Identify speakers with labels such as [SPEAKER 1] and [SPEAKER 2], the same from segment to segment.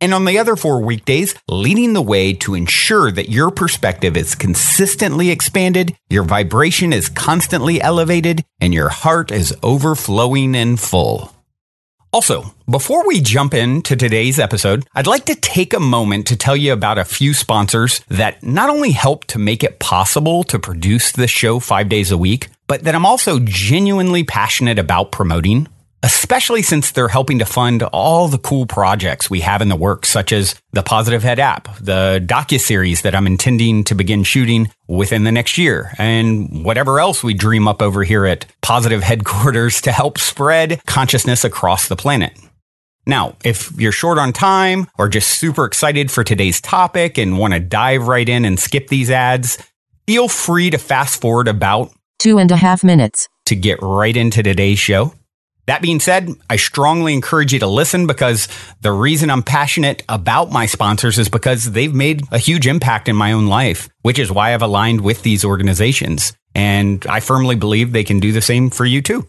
[SPEAKER 1] and on the other four weekdays, leading the way to ensure that your perspective is consistently expanded, your vibration is constantly elevated, and your heart is overflowing and full. Also, before we jump into today's episode, I'd like to take a moment to tell you about a few sponsors that not only help to make it possible to produce this show five days a week, but that I'm also genuinely passionate about promoting especially since they're helping to fund all the cool projects we have in the works, such as the Positive Head app, the docu-series that I'm intending to begin shooting within the next year, and whatever else we dream up over here at Positive Headquarters to help spread consciousness across the planet. Now, if you're short on time or just super excited for today's topic and want to dive right in and skip these ads, feel free to fast forward about
[SPEAKER 2] two and a half minutes
[SPEAKER 1] to get right into today's show. That being said, I strongly encourage you to listen because the reason I'm passionate about my sponsors is because they've made a huge impact in my own life, which is why I've aligned with these organizations. And I firmly believe they can do the same for you too.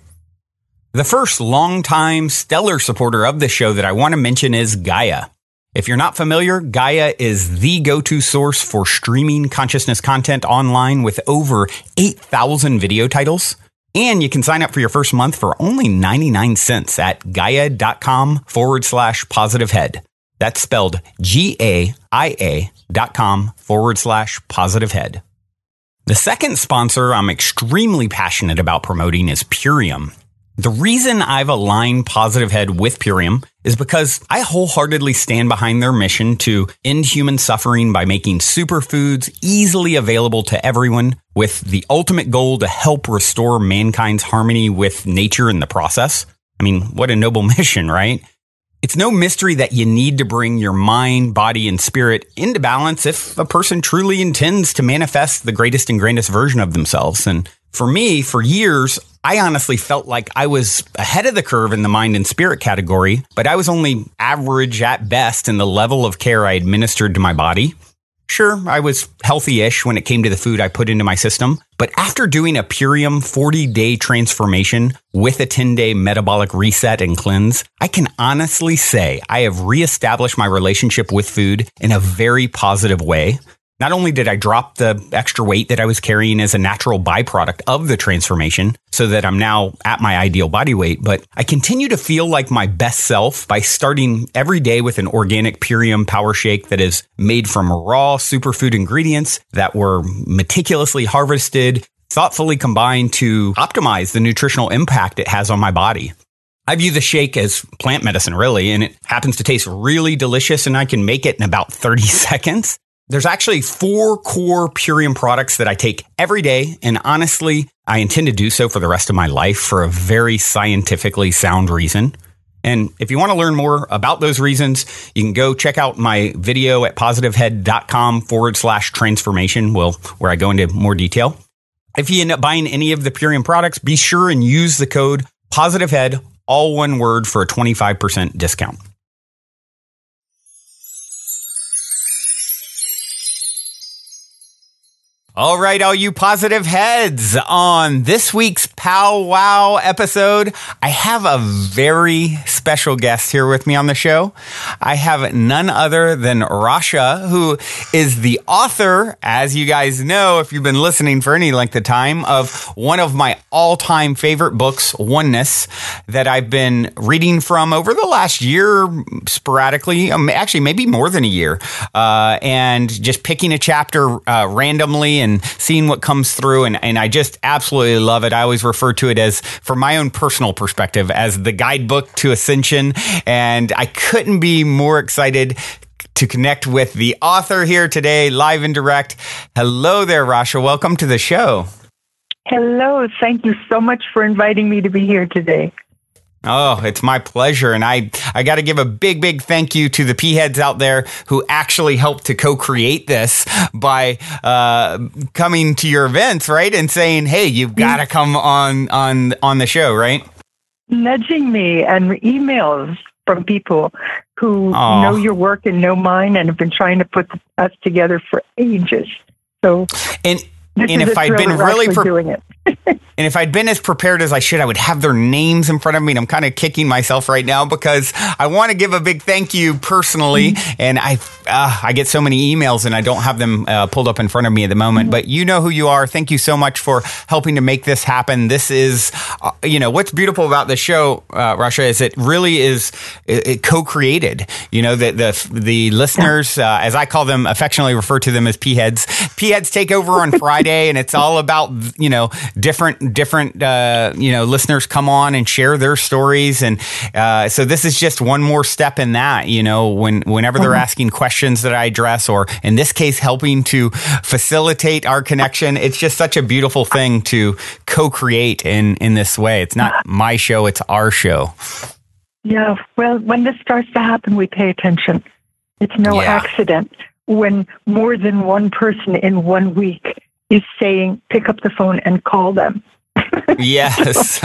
[SPEAKER 1] The first longtime stellar supporter of the show that I want to mention is Gaia. If you're not familiar, Gaia is the go-to source for streaming consciousness content online with over 8,000 video titles. And you can sign up for your first month for only 99 cents at gaia.com forward slash positive head. That's spelled G A I A dot com forward slash positive head. The second sponsor I'm extremely passionate about promoting is Purium. The reason I've aligned Positive Head with Purium is because I wholeheartedly stand behind their mission to end human suffering by making superfoods easily available to everyone with the ultimate goal to help restore mankind's harmony with nature in the process. I mean, what a noble mission, right? It's no mystery that you need to bring your mind, body, and spirit into balance if a person truly intends to manifest the greatest and grandest version of themselves. And for me, for years, I honestly felt like I was ahead of the curve in the mind and spirit category, but I was only average at best in the level of care I administered to my body. Sure, I was healthy ish when it came to the food I put into my system, but after doing a Purium 40 day transformation with a 10 day metabolic reset and cleanse, I can honestly say I have reestablished my relationship with food in a very positive way. Not only did I drop the extra weight that I was carrying as a natural byproduct of the transformation so that I'm now at my ideal body weight, but I continue to feel like my best self by starting every day with an organic Purium power shake that is made from raw superfood ingredients that were meticulously harvested, thoughtfully combined to optimize the nutritional impact it has on my body. I view the shake as plant medicine, really, and it happens to taste really delicious, and I can make it in about 30 seconds. There's actually four core Purium products that I take every day. And honestly, I intend to do so for the rest of my life for a very scientifically sound reason. And if you want to learn more about those reasons, you can go check out my video at positivehead.com forward slash transformation, well, where I go into more detail. If you end up buying any of the Purium products, be sure and use the code positivehead, all one word for a 25% discount. All right, all you positive heads. On this week's Pow Wow episode, I have a very special guest here with me on the show. I have none other than Rasha, who is the author, as you guys know, if you've been listening for any length of time, of one of my all time favorite books, Oneness, that I've been reading from over the last year sporadically, um, actually, maybe more than a year, uh, and just picking a chapter uh, randomly and seeing what comes through. And, and I just absolutely love it. I always refer to it as, from my own personal perspective, as the guidebook to ascension. And I couldn't be more excited to connect with the author here today, live and direct. Hello there, Rasha. Welcome to the show.
[SPEAKER 2] Hello. Thank you so much for inviting me to be here today.
[SPEAKER 1] Oh, it's my pleasure. And I, I got to give a big, big thank you to the P heads out there who actually helped to co create this by uh, coming to your events, right? And saying, hey, you've got to come on, on, on the show, right?
[SPEAKER 2] Nudging me and emails from people who know your work and know mine and have been trying to put us together for ages. So,
[SPEAKER 1] and, and if I'd been really
[SPEAKER 2] pre- doing it.
[SPEAKER 1] and if I'd been as prepared as I should, I would have their names in front of me. And I'm kind of kicking myself right now because I want to give a big thank you personally. Mm-hmm. And I, uh, I get so many emails and I don't have them uh, pulled up in front of me at the moment. Mm-hmm. But you know who you are. Thank you so much for helping to make this happen. This is, uh, you know, what's beautiful about the show, uh, Rasha, is it really is it, it co-created. You know, the the, the listeners, uh, as I call them, affectionately refer to them as P heads. P heads take over on Friday, and it's all about you know different different uh, you know listeners come on and share their stories, and uh, so this is just one more step in that. You know, when whenever they're uh-huh. asking questions that I address, or in this case, helping to facilitate our connection, it's just such a beautiful thing to co-create in in this way. It's not my show; it's our show.
[SPEAKER 2] Yeah. Well, when this starts to happen, we pay attention. It's no yeah. accident when more than one person in one week is saying pick up the phone and call them.
[SPEAKER 1] yes.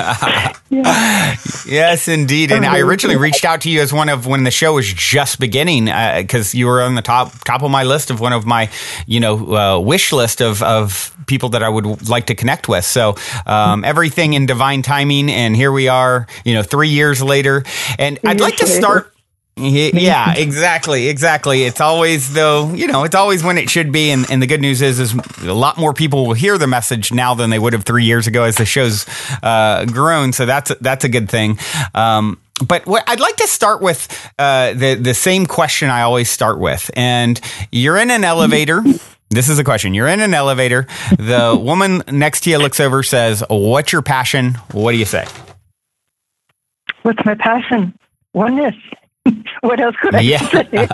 [SPEAKER 1] yeah. Yes, indeed. And I originally reached out to you as one of when the show was just beginning because uh, you were on the top top of my list of one of my you know uh, wish list of of people that I would like to connect with. So um, everything in divine timing, and here we are. You know, three years later, and I'd like to start yeah, exactly, exactly. It's always though, you know, it's always when it should be, and, and the good news is, is a lot more people will hear the message now than they would have three years ago as the show's uh, grown. So that's that's a good thing. Um, but what I'd like to start with uh, the the same question I always start with, and you're in an elevator. This is a question. You're in an elevator. The woman next to you looks over, says, "What's your passion?" What do you say?
[SPEAKER 2] What's my passion? Oneness. what else could I yeah. say?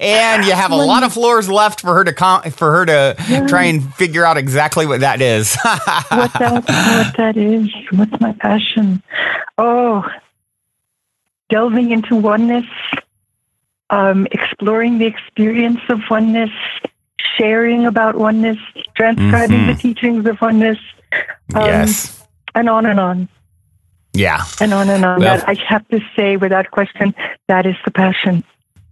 [SPEAKER 1] and you have a lot of floors left for her to com- for her to yeah. try and figure out exactly what that is.
[SPEAKER 2] what that what that is? What's my passion? Oh, delving into oneness, um, exploring the experience of oneness, sharing about oneness, transcribing mm-hmm. the teachings of oneness.
[SPEAKER 1] Um, yes,
[SPEAKER 2] and on and on.
[SPEAKER 1] Yeah.
[SPEAKER 2] And on and on. Well, that I have to say without question, that is the passion.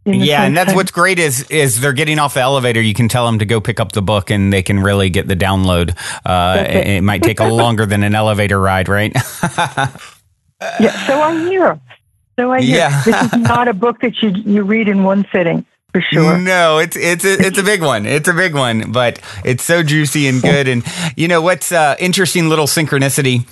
[SPEAKER 1] Yeah, and that's what's great is is they're getting off the elevator. You can tell them to go pick up the book, and they can really get the download. Uh, it. it might take a longer than an elevator ride, right?
[SPEAKER 2] yeah. So I hear. So I hear. Yeah. this is not a book that you you read in one sitting. For sure.
[SPEAKER 1] No, it's it's a, it's a big one. It's a big one, but it's so juicy and good. And you know what's uh, interesting little synchronicity.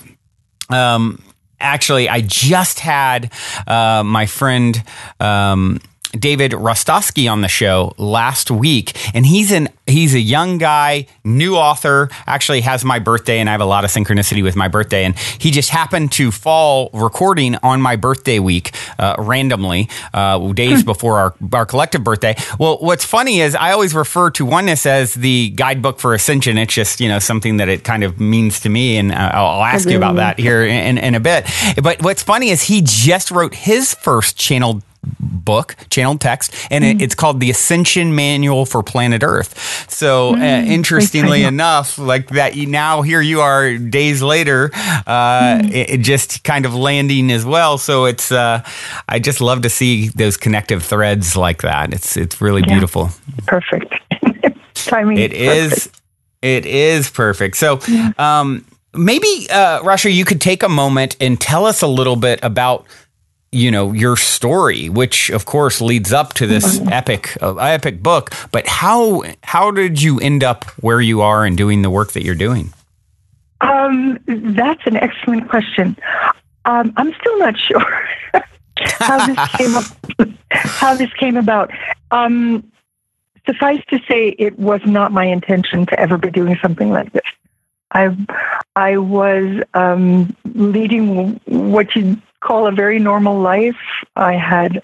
[SPEAKER 1] Um, actually, I just had uh, my friend. Um, David Rostowski on the show last week, and he's an he's a young guy, new author. Actually, has my birthday, and I have a lot of synchronicity with my birthday. And he just happened to fall recording on my birthday week uh, randomly, uh, days hmm. before our our collective birthday. Well, what's funny is I always refer to oneness as the guidebook for ascension. It's just you know something that it kind of means to me, and uh, I'll, I'll ask you about that here in, in a bit. But what's funny is he just wrote his first channeled book, channeled text, and mm. it's called The Ascension Manual for Planet Earth. So, mm, uh, interestingly enough, like that, you now here you are days later, uh, mm. it, it, just kind of landing as well. So it's, uh, I just love to see those connective threads like that. It's it's really yeah. beautiful.
[SPEAKER 2] Perfect timing.
[SPEAKER 1] It is. It is perfect. So. Yeah. Um, maybe uh, Rasha, you could take a moment and tell us a little bit about you know your story, which of course leads up to this epic uh, epic book. But how how did you end up where you are and doing the work that you're doing?
[SPEAKER 2] Um, that's an excellent question. Um, I'm still not sure how this came up, how this came about. Um, suffice to say, it was not my intention to ever be doing something like this. I I was um, leading what you call a very normal life. I had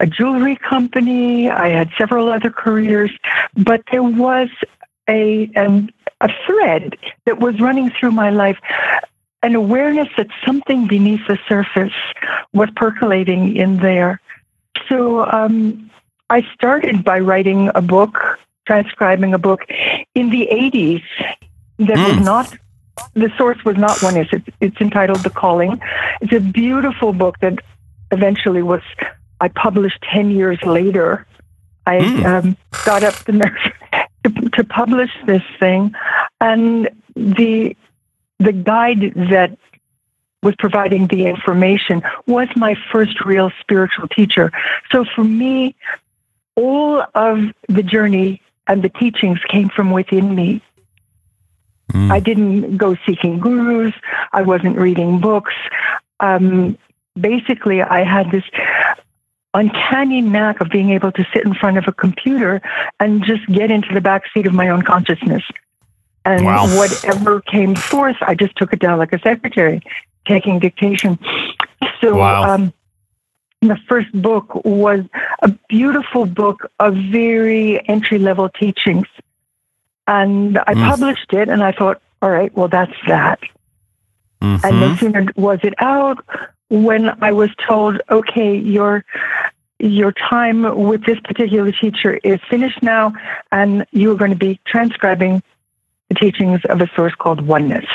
[SPEAKER 2] a jewelry company. I had several other careers, but there was a a, a thread that was running through my life. An awareness that something beneath the surface was percolating in there. So um, I started by writing a book, transcribing a book in the 80s that mm. was hmm. not the source was not oneness. It's, it's entitled The Calling. It's a beautiful book that eventually was I published ten years later. I mm. um, got up the nerve to, to publish this thing, and the the guide that was providing the information was my first real spiritual teacher. So for me, all of the journey and the teachings came from within me. Mm. I didn't go seeking gurus. I wasn't reading books. Um, basically, I had this uncanny knack of being able to sit in front of a computer and just get into the back seat of my own consciousness. And wow. whatever came forth, I just took it down like a secretary, taking dictation. So, wow. um, the first book was a beautiful book of very entry level teachings and I mm. published it and I thought, all right, well, that's that. Mm-hmm. And no sooner was it out when I was told, okay, your your time with this particular teacher is finished now, and you are going to be transcribing the teachings of a source called Oneness.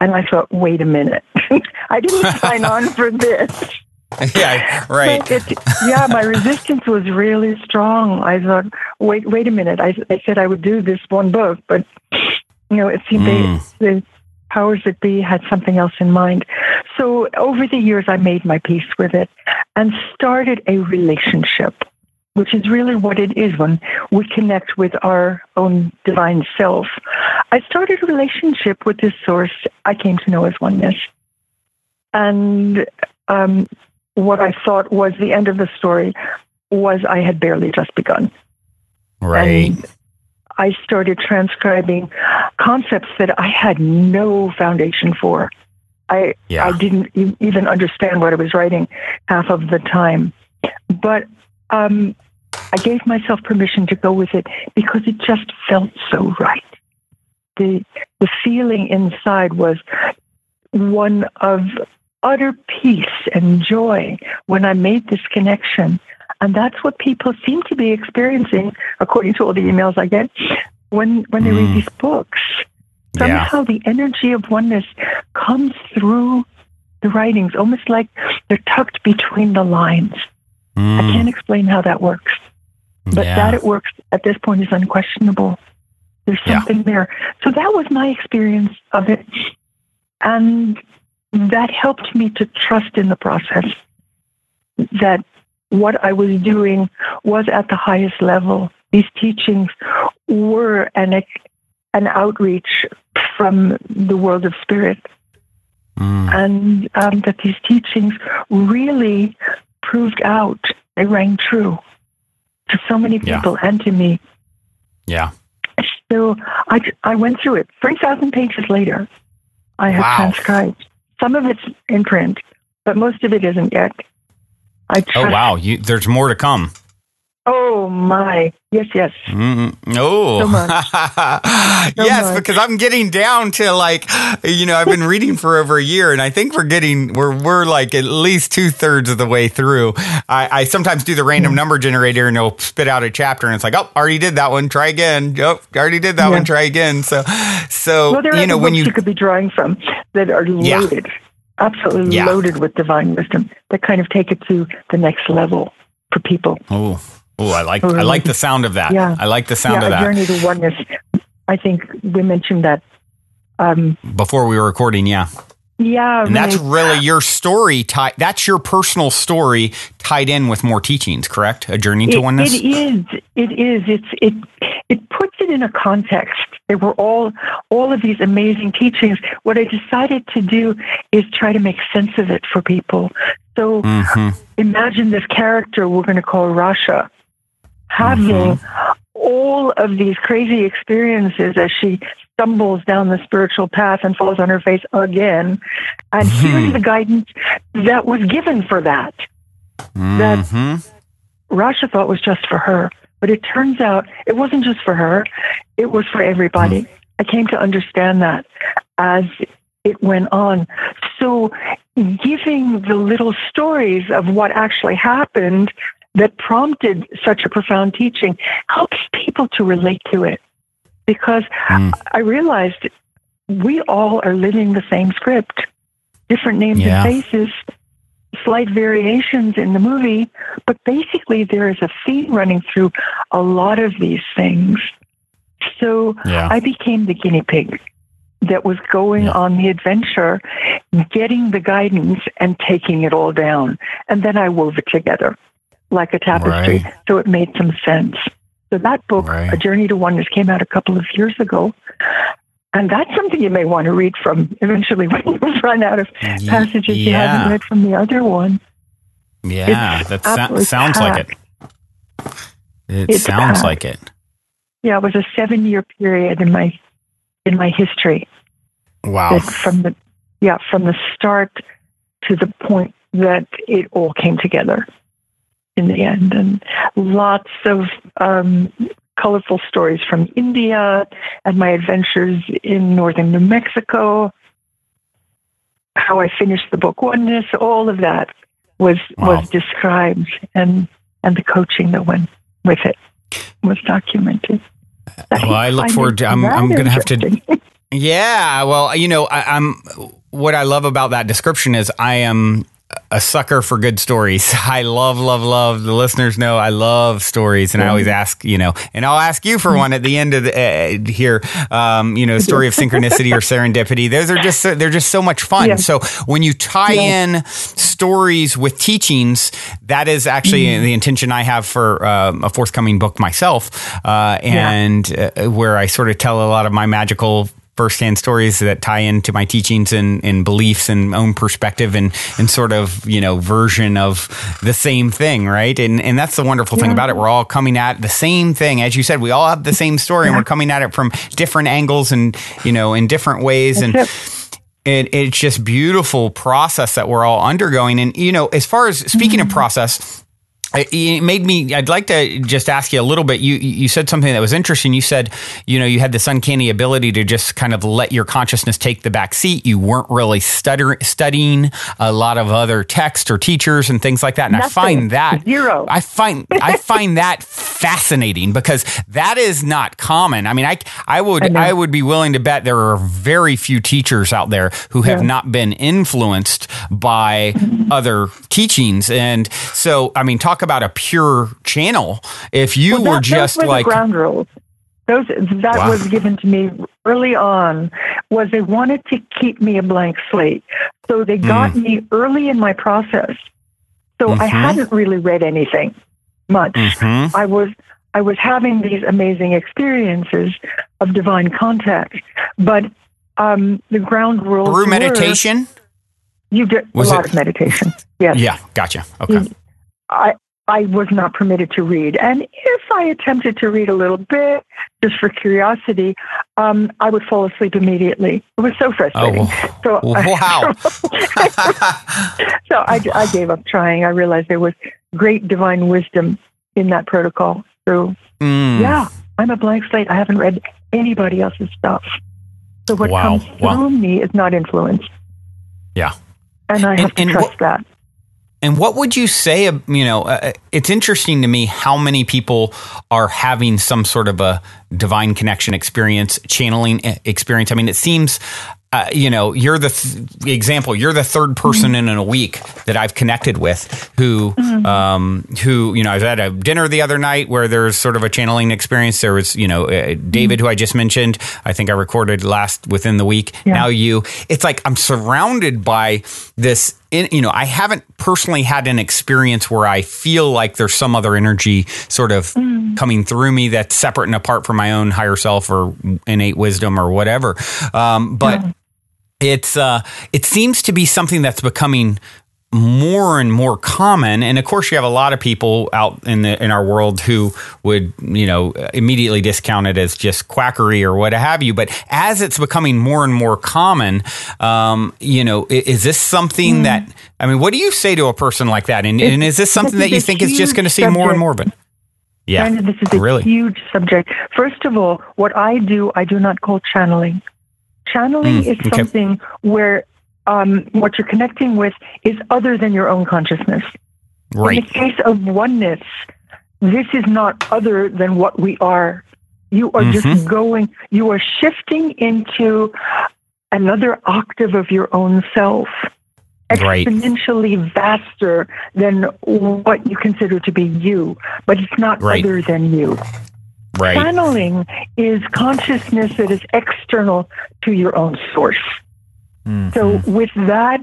[SPEAKER 2] And I thought, wait a minute, I didn't sign on for this.
[SPEAKER 1] yeah, right. It,
[SPEAKER 2] yeah, my resistance was really strong. I thought, wait, wait a minute. I, I said I would do this one book, but you know, it seemed mm. they, the powers that be had something else in mind. So over the years, I made my peace with it and started a relationship, which is really what it is when we connect with our own divine self. I started a relationship with this source I came to know as oneness. And um, what I thought was the end of the story was I had barely just begun.
[SPEAKER 1] Right. And
[SPEAKER 2] I started transcribing concepts that I had no foundation for. I yeah. I didn't e- even understand what I was writing half of the time, but um, I gave myself permission to go with it because it just felt so right. The the feeling inside was one of utter peace and joy when I made this connection. And that's what people seem to be experiencing, according to all the emails I get, when, when they mm. read these books. Somehow yeah. the energy of oneness comes through the writings, almost like they're tucked between the lines. Mm. I can't explain how that works. But yeah. that it works at this point is unquestionable. There's something yeah. there. So that was my experience of it. And that helped me to trust in the process that what I was doing was at the highest level. These teachings were an, an outreach from the world of spirit. Mm. And um, that these teachings really proved out, they rang true to so many people yeah. and to me.
[SPEAKER 1] Yeah.
[SPEAKER 2] So I, I went through it. 3,000 pages later, I have wow. transcribed. Some of it's in print, but most of it isn't yet.
[SPEAKER 1] I trust. Oh wow, you, there's more to come.
[SPEAKER 2] Oh my, yes, yes.
[SPEAKER 1] Mm, oh, so so yes, much. because I'm getting down to like, you know, I've been reading for over a year, and I think we're getting we're we're like at least two thirds of the way through. I, I sometimes do the random yeah. number generator, and it'll spit out a chapter, and it's like, oh, already did that one, try again. Oh, already did that yeah. one, try again. So, so
[SPEAKER 2] well,
[SPEAKER 1] you know,
[SPEAKER 2] when
[SPEAKER 1] you,
[SPEAKER 2] you could be drawing from that are loaded. Yeah. Absolutely loaded with divine wisdom that kind of take it to the next level for people.
[SPEAKER 1] Oh, Oh, I like I like the sound of that. Yeah. I like the sound
[SPEAKER 2] yeah,
[SPEAKER 1] of that.
[SPEAKER 2] Journey to oneness. I think we mentioned that
[SPEAKER 1] um, before we were recording. Yeah.
[SPEAKER 2] Yeah,
[SPEAKER 1] and
[SPEAKER 2] right.
[SPEAKER 1] that's really your story. Tie, that's your personal story tied in with more teachings. Correct? A journey to
[SPEAKER 2] it,
[SPEAKER 1] oneness.
[SPEAKER 2] It is. It is. It's it. It puts it in a context. There were all all of these amazing teachings. What I decided to do is try to make sense of it for people. So
[SPEAKER 1] Mhm.
[SPEAKER 2] imagine this character we're going to call Rasha having mm-hmm. all of these crazy experiences as she stumbles down the spiritual path and falls on her face again. And here's mm-hmm. the guidance that was given for that. That
[SPEAKER 1] Mhm.
[SPEAKER 2] Rasha thought was just for her. But it turns out it wasn't just for her, it was for everybody. Mm-hmm. I came to understand that as it went on. So, giving the little stories of what actually happened that prompted such a profound teaching helps people to relate to it. Because
[SPEAKER 1] Mm.
[SPEAKER 2] I realized we all are living the same script, different names
[SPEAKER 1] Yeah.
[SPEAKER 2] and faces, slight variations in the movie, but basically there is a theme running through a lot of these things. So
[SPEAKER 1] Yeah.
[SPEAKER 2] I became the guinea pig that was going
[SPEAKER 1] Yeah.
[SPEAKER 2] on the adventure, getting the guidance and taking it all down. And then I wove it together like a tapestry.
[SPEAKER 1] Right.
[SPEAKER 2] So it made some sense. So that book,
[SPEAKER 1] Right.
[SPEAKER 2] A Journey to Oneness, came out a couple of years ago. And that's something you may want to read from eventually when you run out of passages you haven't read from the other one.
[SPEAKER 1] Yeah.
[SPEAKER 2] It's
[SPEAKER 1] That so- sounds like it. It
[SPEAKER 2] It's
[SPEAKER 1] sounds
[SPEAKER 2] packed.
[SPEAKER 1] like it.
[SPEAKER 2] Yeah, it was a seven year period in my in my history.
[SPEAKER 1] Wow.
[SPEAKER 2] that from the yeah from the start to the point that it all came together in the end. And lots of um, colorful stories from india and my adventures in northern new mexico. How i finished the book oneness all of that was
[SPEAKER 1] Wow.
[SPEAKER 2] was described and and the coaching that went with it was documented.
[SPEAKER 1] Well, I look forward to- I'm- I'm gonna have to- Yeah, well, you know, I, I'm what I love about that description is I am a sucker for good stories. I love, love, love. The listeners know I love stories, and I always ask, you know, and I'll ask you for one at the end of the, uh, here. Um, you know, story of synchronicity or serendipity. Those are just they're just so much fun.
[SPEAKER 2] Yeah.
[SPEAKER 1] So when you tie
[SPEAKER 2] Yeah.
[SPEAKER 1] in stories with teachings, that is actually
[SPEAKER 2] Mm-hmm.
[SPEAKER 1] the intention I have for um, a forthcoming book myself, uh, and uh, where I sort of tell a lot of my magical firsthand stories that tie into my teachings and, and beliefs and own perspective and, and sort of, you know, version of the same thing, right? And and that's the wonderful thing about it. We're all coming at the same thing. As you said, we all have the same story and we're coming at it from different angles and, you know, in different ways. and
[SPEAKER 2] That's
[SPEAKER 1] it, it's just beautiful process that we're all undergoing. And, you know, as far as speaking of mm-hmm. process, it it made me. I'd like to just ask you a little bit. You you said something that was interesting. You said, you know, you had this uncanny ability to just kind of let your consciousness take the back seat. You weren't really stutter, studying a lot of other text or teachers and things like that. And I find that
[SPEAKER 2] Zero.
[SPEAKER 1] I find I find that fascinating because that is not common. I mean, I I would
[SPEAKER 2] I.
[SPEAKER 1] I, would be willing to bet there are very few teachers out there who have
[SPEAKER 2] Yeah.
[SPEAKER 1] not been influenced by other teachings. And so, I mean, talk about a pure channel. If you
[SPEAKER 2] Well,
[SPEAKER 1] were just
[SPEAKER 2] were
[SPEAKER 1] like
[SPEAKER 2] ground rules. Those that
[SPEAKER 1] Wow.
[SPEAKER 2] was given to me early on was they wanted to keep me a blank slate, so they got
[SPEAKER 1] Hmm.
[SPEAKER 2] me early in my process. So I
[SPEAKER 1] Mhm.
[SPEAKER 2] hadn't really read anything much.
[SPEAKER 1] Mhm.
[SPEAKER 2] I was I was having these amazing experiences of divine contact, but um, the ground rules
[SPEAKER 1] through
[SPEAKER 2] were-
[SPEAKER 1] meditation.
[SPEAKER 2] You did
[SPEAKER 1] Was
[SPEAKER 2] a lot
[SPEAKER 1] it-
[SPEAKER 2] of meditation. Yes.
[SPEAKER 1] Yeah, gotcha. Okay.
[SPEAKER 2] I I was not permitted to read, and if I attempted to read a little bit, just for curiosity, um, I would fall asleep immediately. It was so frustrating. so
[SPEAKER 1] Oh, Wow.
[SPEAKER 2] so I, I gave up trying. I realized there was great divine wisdom in that protocol. So
[SPEAKER 1] Mm.
[SPEAKER 2] yeah, I'm a blank slate. I haven't read anybody else's stuff. So what
[SPEAKER 1] Wow.
[SPEAKER 2] comes
[SPEAKER 1] Wow.
[SPEAKER 2] through me is not influenced.
[SPEAKER 1] Yeah.
[SPEAKER 2] And I
[SPEAKER 1] And-
[SPEAKER 2] have to
[SPEAKER 1] and
[SPEAKER 2] trust
[SPEAKER 1] what-
[SPEAKER 2] that.
[SPEAKER 1] And what would you say? uh, You know, uh, it's interesting to me how many people are having some sort of a divine connection experience, channeling e- experience. I mean, it seems uh, you know, you're the th- example. You're the third person mm-hmm. in a week that I've connected with who, mm-hmm. um, who, you know, I was at a dinner the other night where there's sort of a channeling experience. There was, you know, uh, David, mm-hmm. who I just mentioned. I think I recorded last within the week. Yeah. Now you. It's like I'm surrounded by this. In, you know, I haven't personally had an experience where I feel like there's some other energy sort of mm. coming through me that's separate and apart from my own higher self or innate wisdom or whatever. Um, but yeah it's uh, it seems to be something that's becoming more and more common and of course you have a lot of people out in the in our world who would you know immediately discount it as just quackery or what have you but as it's becoming more and more common um, you know is this something mm. that i mean what do you say to a person like that and, and is this something that you think is just going to see subject. more and more of it
[SPEAKER 2] yeah Brandon, this is a really? huge subject first of all what i do i do not call channeling Channeling mm, is okay. something where um, what you're connecting with is other than your own consciousness.
[SPEAKER 1] Right.
[SPEAKER 2] In the case of oneness, this is not other than what we are. You are mm-hmm. just going, you are shifting into another octave of your own self, exponentially right. vaster than what you consider to be you, but it's not right. other than you.
[SPEAKER 1] Right.
[SPEAKER 2] Channeling is consciousness that is external to your own source. Mm-hmm. So, with that,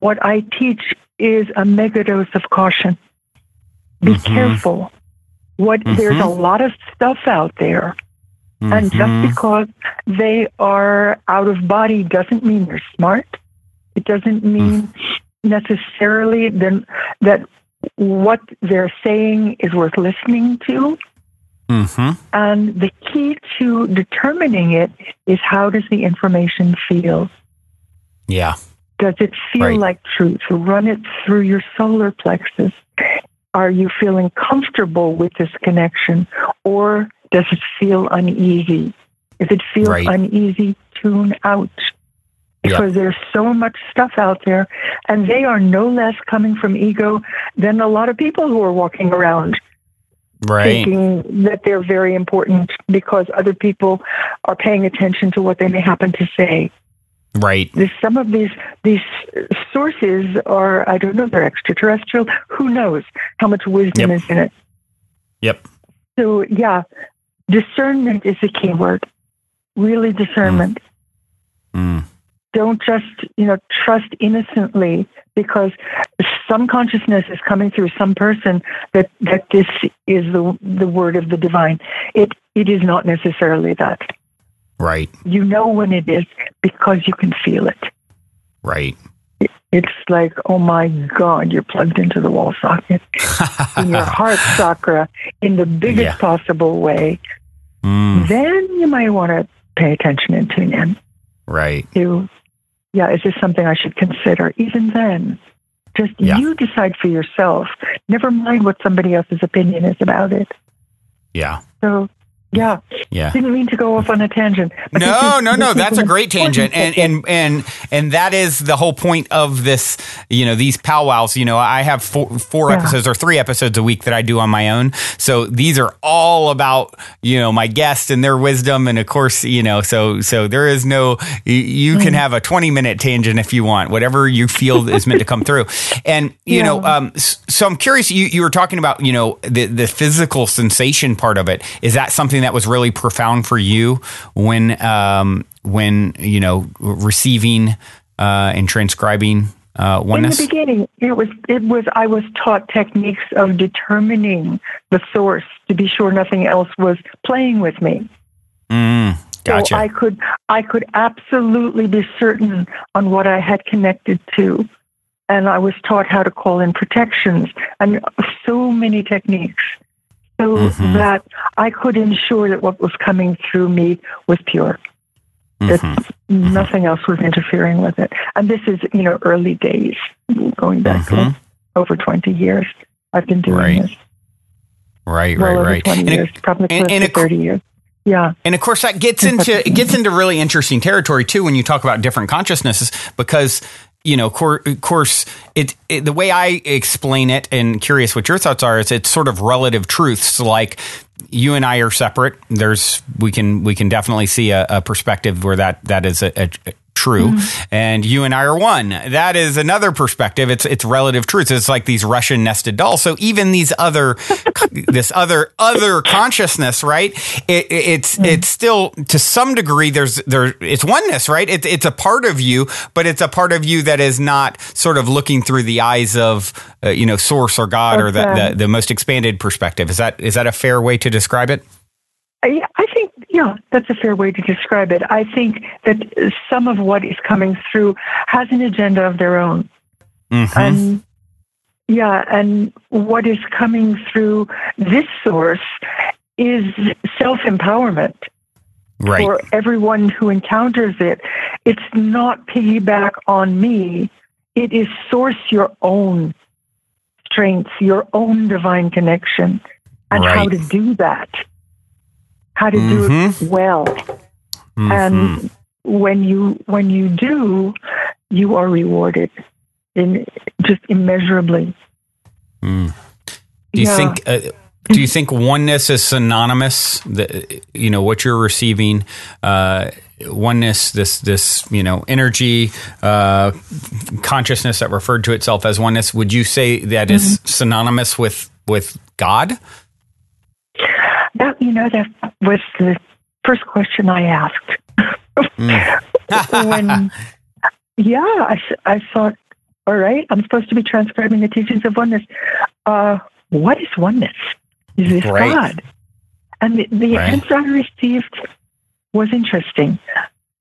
[SPEAKER 2] what I teach is a megadose of caution. Be mm-hmm. careful. What mm-hmm. there's a lot of stuff out there, and just mm-hmm. because they are out of body doesn't mean they're smart. It doesn't mean mm. necessarily then that what they're saying is worth listening to. Mm-hmm. And the key to determining it is how does the information feel?
[SPEAKER 1] Yeah.
[SPEAKER 2] Does it feel right. like truth? Run it through your solar plexus. Are you feeling comfortable with this connection or does it feel uneasy? If it feels right. uneasy, tune out. Because yep. there's so much stuff out there, and they are no less coming from ego than a lot of people who are walking around
[SPEAKER 1] right.
[SPEAKER 2] thinking that they're very important because other people are paying attention to what they may happen to say.
[SPEAKER 1] Right.
[SPEAKER 2] There's some of these these sources are I don't know they're extraterrestrial. Who knows how much wisdom yep. is in it?
[SPEAKER 1] Yep.
[SPEAKER 2] So yeah, discernment is the key word. Really discernment. Mm. Mm don't just you know trust innocently because some consciousness is coming through some person that that this is the the word of the divine it it is not necessarily that
[SPEAKER 1] right
[SPEAKER 2] you know when it is because you can feel it
[SPEAKER 1] right
[SPEAKER 2] it's like oh my god you're plugged into the wall socket in your heart chakra in the biggest yeah. possible way mm. then you might want to pay attention and tune in
[SPEAKER 1] right
[SPEAKER 2] to yeah, is this something I should consider? Even then, just yeah. you decide for yourself. Never mind what somebody else's opinion is about it.
[SPEAKER 1] Yeah.
[SPEAKER 2] So yeah.
[SPEAKER 1] Yeah.
[SPEAKER 2] Didn't mean to go off on a tangent.
[SPEAKER 1] No, no, no. That's a great tangent. And, and, and, and that is the whole point of this, you know, these powwows. You know, I have four, four yeah. episodes or three episodes a week that I do on my own. So these are all about, you know, my guests and their wisdom. And of course, you know, so, so there is no, you can mm. have a 20 minute tangent if you want, whatever you feel is meant to come through. And, you yeah. know, um, so I'm curious, you, you were talking about, you know, the, the physical sensation part of it. Is that something that was really profound for you when um, when you know receiving uh, and transcribing uh, oneness?
[SPEAKER 2] In the beginning, it was it was I was taught techniques of determining the source to be sure nothing else was playing with me.
[SPEAKER 1] Mm, gotcha.
[SPEAKER 2] So I could I could absolutely be certain on what I had connected to. And I was taught how to call in protections and so many techniques so mm-hmm. that I could ensure that what was coming through me was pure. That mm-hmm. nothing else was interfering with it. And this is, you know, early days, going back mm-hmm. over 20 years. I've been doing
[SPEAKER 1] right.
[SPEAKER 2] this.
[SPEAKER 1] Right,
[SPEAKER 2] well
[SPEAKER 1] right,
[SPEAKER 2] over
[SPEAKER 1] right.
[SPEAKER 2] 20
[SPEAKER 1] and
[SPEAKER 2] years, probably close and, and to 30 years. Yeah.
[SPEAKER 1] And of course that gets into it gets into really interesting territory too when you talk about different consciousnesses because you know, cor- of course, it, it, the way I explain it, and curious what your thoughts are, is it's sort of relative truths. Like you and I are separate. There's we can we can definitely see a, a perspective where that that is a, a, true mm. and you and I are one. That is another perspective. It's it's relative truth. It's like these Russian nested dolls. So even these other this other other consciousness, right? It, it's mm. it's still to some degree there's there it's oneness, right? It's it's a part of you, but it's a part of you that is not sort of looking through the eyes of uh, you know source or God okay. or the, the the most expanded perspective. Is that is that a fair way to describe it?
[SPEAKER 2] I think, yeah, that's a fair way to describe it. I think that some of what is coming through has an agenda of their own. Mm-hmm. And yeah, and what is coming through this source is self empowerment
[SPEAKER 1] right.
[SPEAKER 2] for everyone who encounters it. It's not piggyback on me, it is source your own strengths, your own divine connection, and right. how to do that how to mm-hmm. do it mm-hmm. well. Mm-hmm. And when you when you do, you are rewarded in just immeasurably.
[SPEAKER 1] Mm. Do you yeah. think? Uh, do you think oneness is synonymous? That you know what you're receiving, uh, oneness, this this you know energy, uh, consciousness that referred to itself as oneness. Would you say that mm-hmm. is synonymous with with God?
[SPEAKER 2] That you know that was the first question I asked. mm. when, yeah, I, I thought, all right, I'm supposed to be transcribing the teachings of oneness. Uh, what is oneness? Is this right. God? And the, the right. answer I received was interesting.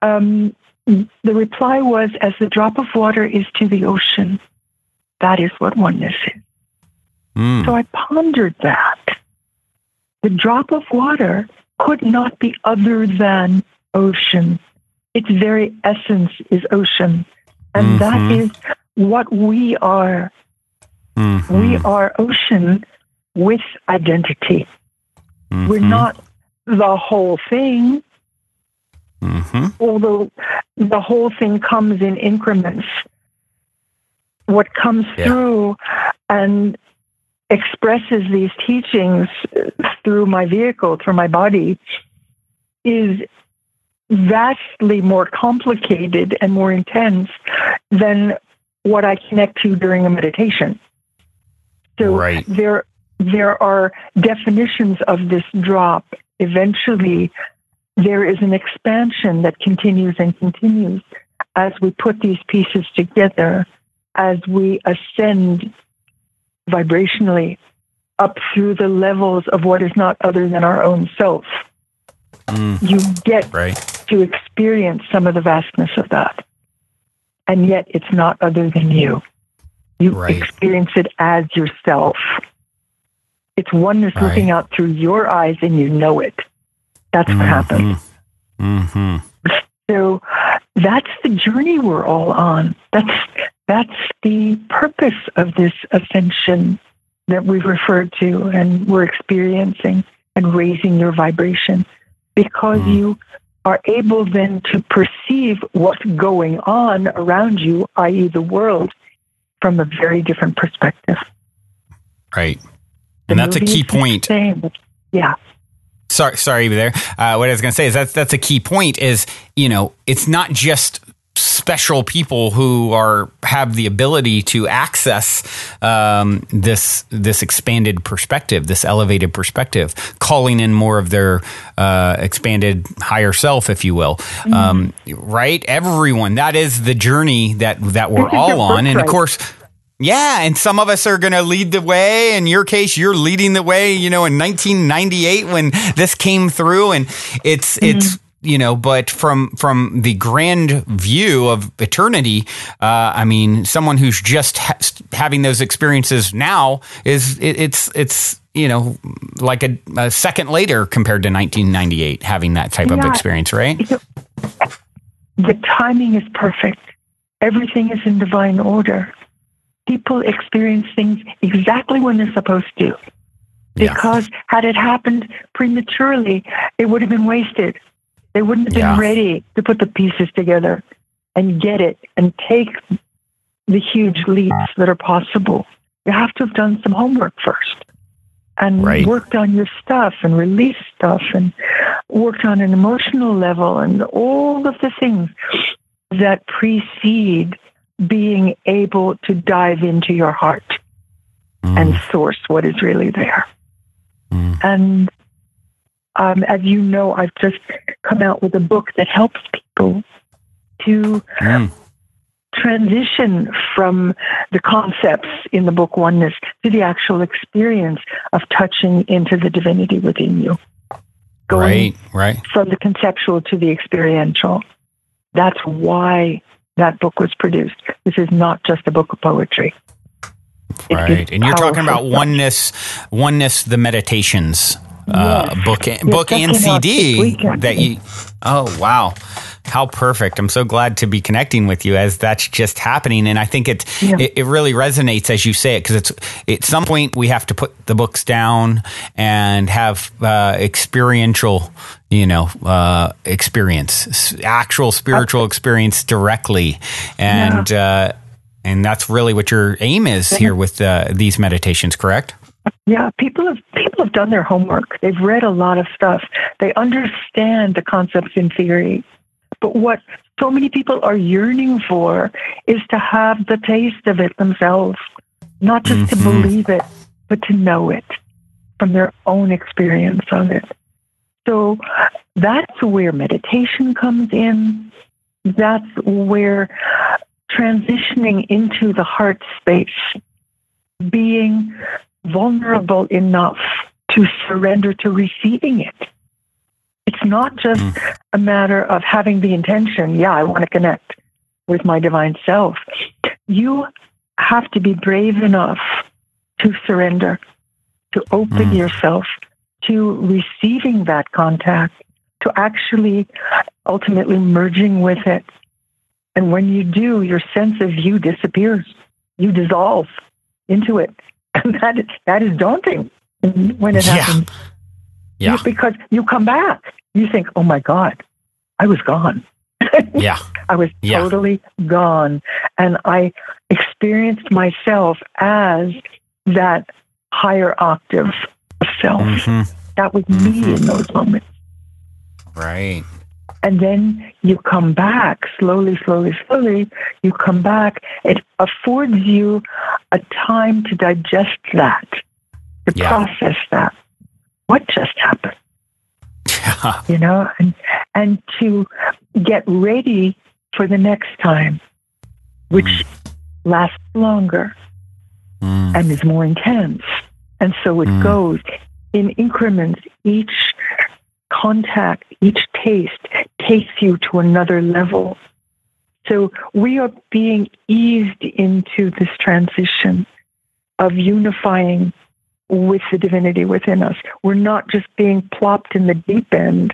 [SPEAKER 2] Um, the reply was, as the drop of water is to the ocean, that is what oneness is. Mm. So I pondered that the drop of water could not be other than ocean. Its very essence is ocean. And mm-hmm. that is what we are. Mm-hmm. We are ocean with identity. Mm-hmm. We're not the whole thing. Mm-hmm. Although the whole thing comes in increments. What comes yeah. through and expresses these teachings through my vehicle, through my body, is vastly more complicated and more intense than what I connect to during a meditation. So right. there there are definitions of this drop. Eventually there is an expansion that continues and continues as we put these pieces together, as we ascend vibrationally up through the levels of what is not other than our own self. Mm. You get right. to experience some of the vastness of that. And yet it's not other than you. You right. experience it as yourself. It's oneness right. looking out through your eyes and you know it. That's mm-hmm. what happens. Mm-hmm. So that's the journey we're all on. That's that's the purpose of this ascension that we've referred to and we're experiencing and raising your vibration because mm. you are able then to perceive what's going on around you, i.e., the world, from a very different perspective.
[SPEAKER 1] Right. And the that's a key point.
[SPEAKER 2] Same, yeah.
[SPEAKER 1] Sorry, sorry there. Uh, what I was going to say is that's that's a key point. Is you know it's not just special people who are have the ability to access um, this this expanded perspective, this elevated perspective, calling in more of their uh, expanded higher self, if you will. Mm-hmm. Um, right? Everyone. That is the journey that that we're all on, and of course. Yeah, and some of us are going to lead the way. In your case, you're leading the way. You know, in 1998 when this came through, and it's mm-hmm. it's you know, but from from the grand view of eternity, uh, I mean, someone who's just ha- having those experiences now is it, it's it's you know like a, a, second later compared to 1998 having that type yeah. of experience, right?
[SPEAKER 2] The timing is perfect. Everything is in divine order. People experience things exactly when they're supposed to. Because yeah. had it happened prematurely, it would have been wasted. They wouldn't have been yeah. ready to put the pieces together and get it and take the huge leaps that are possible. You have to have done some homework first and right. worked on your stuff and released stuff and worked on an emotional level and all of the things that precede being able to dive into your heart mm. and source what is really there. Mm. And um, as you know, I've just come out with a book that helps people to mm. transition from the concepts in the book Oneness to the actual experience of touching into the divinity within you.
[SPEAKER 1] Going right, right.
[SPEAKER 2] From the conceptual to the experiential. That's why that book was produced. This is not just a book of poetry.
[SPEAKER 1] Right. And you're talking about stuff. oneness, oneness, the meditations uh, yes. book, You're book and CD that you. Oh wow, how perfect! I'm so glad to be connecting with you as that's just happening, and I think it yeah. it, it, really resonates as you say it because it's at some point we have to put the books down and have uh, experiential, you know, uh, experience, actual spiritual experience directly, and. Yeah. Uh, and that's really what your aim is here with uh, these meditations, correct?
[SPEAKER 2] Yeah, people have people have done their homework. They've read a lot of stuff. They understand the concepts in theory. But what so many people are yearning for is to have the taste of it themselves, not just mm-hmm. to believe it, but to know it from their own experience of it. So that's where meditation comes in. That's where transitioning into the heart space, being vulnerable enough to surrender to receiving it. It's not just mm. a matter of having the intention, yeah, I want to connect with my divine self. You have to be brave enough to surrender, to open mm. yourself to receiving that contact, to actually ultimately merging with it and when you do, your sense of you disappears. You dissolve into it. And that, that is daunting when it yeah. happens.
[SPEAKER 1] Yeah.
[SPEAKER 2] because you come back. You think, oh my God, I was gone.
[SPEAKER 1] yeah.
[SPEAKER 2] I was yeah. totally gone. And I experienced myself as that higher octave of self. Mm-hmm. That was mm-hmm. me in those moments.
[SPEAKER 1] Right.
[SPEAKER 2] And then you come back slowly, slowly, slowly. You come back. It affords you a time to digest that, to yeah. process that. What just happened? you know, and and to get ready for the next time, which mm. lasts longer mm. and is more intense. And so it mm. goes in increments. Each contact, each taste takes you to another level. So we are being eased into this transition of unifying with the divinity within us. We're not just being plopped in the deep end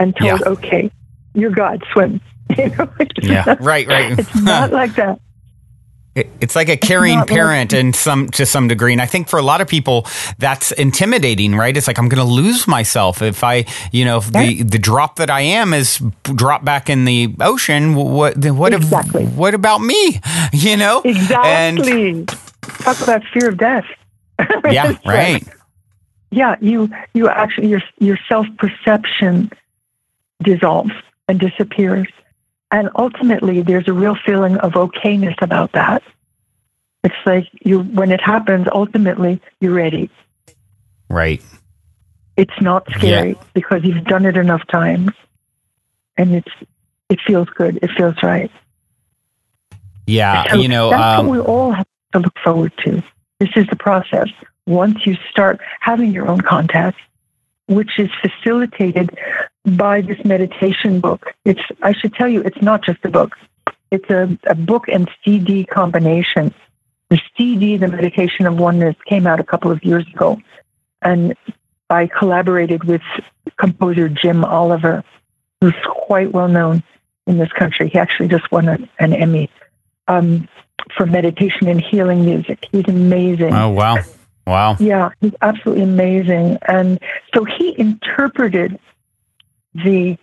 [SPEAKER 2] and told, yeah. okay, you're God, swim.
[SPEAKER 1] You know, yeah, not, right, right.
[SPEAKER 2] It's not like that.
[SPEAKER 1] It's like a caring parent in some to some degree, and I think for a lot of people that's intimidating, right? It's like I'm going to lose myself if I, you know, if the the drop that I am is drop back in the ocean. What what exactly. If, what about me? You know,
[SPEAKER 2] exactly. And, Talk about fear of death.
[SPEAKER 1] yeah, uh, right.
[SPEAKER 2] yeah, you you actually your your self perception dissolves and disappears and ultimately, there's a real feeling of okayness about that. It's like you, when it happens, ultimately, you're ready.
[SPEAKER 1] Right.
[SPEAKER 2] It's not scary yeah. because you've done it enough times, and it's it feels good. It feels right.
[SPEAKER 1] Yeah, so you know,
[SPEAKER 2] that's um, what we all have to look forward to. This is the process. Once you start having your own contact, which is facilitated by this meditation book. It's I should tell you, it's not just a book. It's a, a book and CD combination. The CD, the Meditation of Oneness, came out a couple of years ago, and I collaborated with composer Jim Oliver, who's quite well known in this country. He actually just won a, an Emmy um, for meditation and healing music. He's amazing.
[SPEAKER 1] Oh wow! Wow.
[SPEAKER 2] Yeah, he's absolutely amazing. And so he interpreted the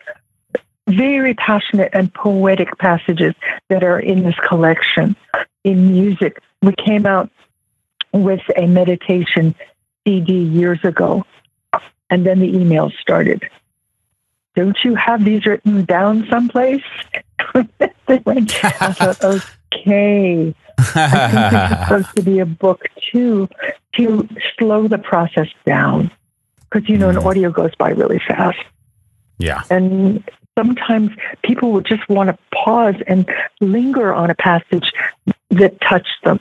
[SPEAKER 2] very passionate and poetic passages that are in this collection in music. We came out with a meditation CD years ago, and then the emails started. Don't you have these written down someplace? they went. I thought, okay, I think it's supposed to be a book too to slow the process down because you know an mm. audio goes by really fast.
[SPEAKER 1] Yeah.
[SPEAKER 2] And sometimes people would just want to pause and linger on a passage that touched them.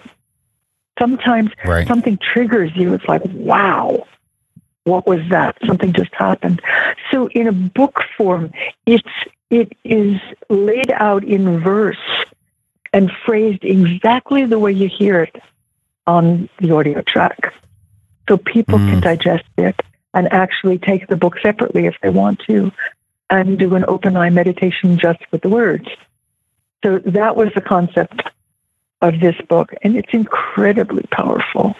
[SPEAKER 2] Sometimes
[SPEAKER 1] Right.
[SPEAKER 2] something triggers you. It's like, wow, what was that? Something just happened. So in a book form, it's it is laid out in verse and phrased exactly the way you hear it on the audio track. So people can
[SPEAKER 1] Mm.
[SPEAKER 2] digest it and actually take the book separately if they want to and do an open eye meditation just with the words. So that was the concept of this book. And it's incredibly powerful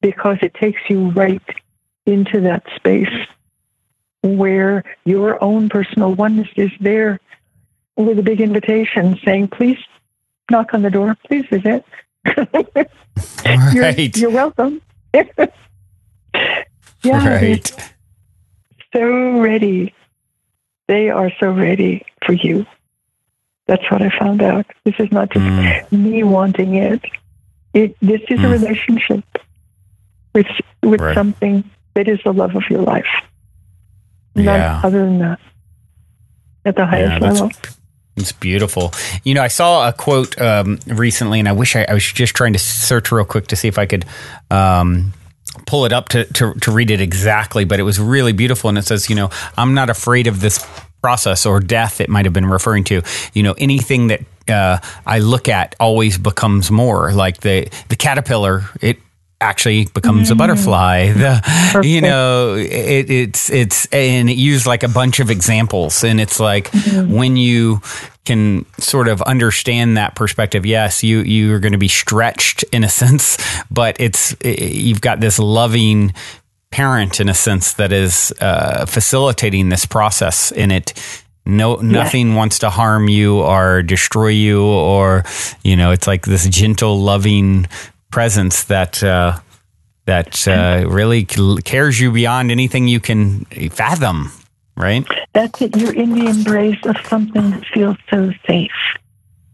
[SPEAKER 2] because it takes you right into that space where your own personal oneness is there with a big invitation saying, please knock on the door, please visit. you're,
[SPEAKER 1] Right.
[SPEAKER 2] you're welcome. yeah,
[SPEAKER 1] right.
[SPEAKER 2] so ready. They are so ready for you. That's what I found out. This is not just
[SPEAKER 1] Mm.
[SPEAKER 2] me wanting it. It this is a
[SPEAKER 1] Mm.
[SPEAKER 2] relationship with with
[SPEAKER 1] Right.
[SPEAKER 2] something that is the love of your life. None
[SPEAKER 1] Yeah.
[SPEAKER 2] other than that. At the highest
[SPEAKER 1] Yeah,
[SPEAKER 2] level.
[SPEAKER 1] It's beautiful. You know, I saw a quote um, recently, and I wish I, I was just trying to search real quick to see if I could um, pull it up to, to, to read it exactly, but it was really beautiful. And it says, you know, I'm not afraid of this process or death, it might have been referring to. You know, anything that uh, I look at always becomes more. Like the, the caterpillar, it actually becomes a butterfly. The you know it, it's it's and it used like a bunch of examples, and it's like when you can sort of understand that perspective. Yes, you you are going to be stretched in a sense, but it's you've got this loving parent in a sense that is uh, facilitating this process in it. No nothing wants to harm you or destroy you or you know it's like this gentle loving presence that uh, that uh, really cares you beyond anything you can fathom right
[SPEAKER 2] That's it. You're in the embrace of something that feels so safe.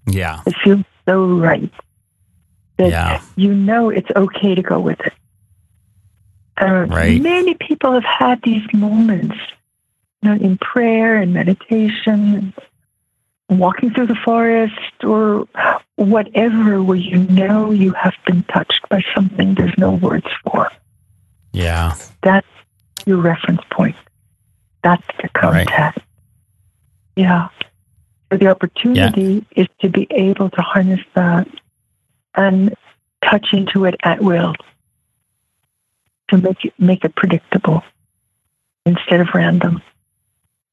[SPEAKER 1] yeah
[SPEAKER 2] It feels so right. That
[SPEAKER 1] Yeah.
[SPEAKER 2] you know it's okay to go with it. Uh,
[SPEAKER 1] Right.
[SPEAKER 2] Many people have had these moments you know, in prayer and meditation, walking through the forest, or whatever, where you know you have been touched by something there's no words for.
[SPEAKER 1] yeah
[SPEAKER 2] That's your reference point. That's the
[SPEAKER 1] Right.
[SPEAKER 2] contact. Yeah. So the opportunity is to be able to harness that and touch into it at will to make it make it predictable instead of random.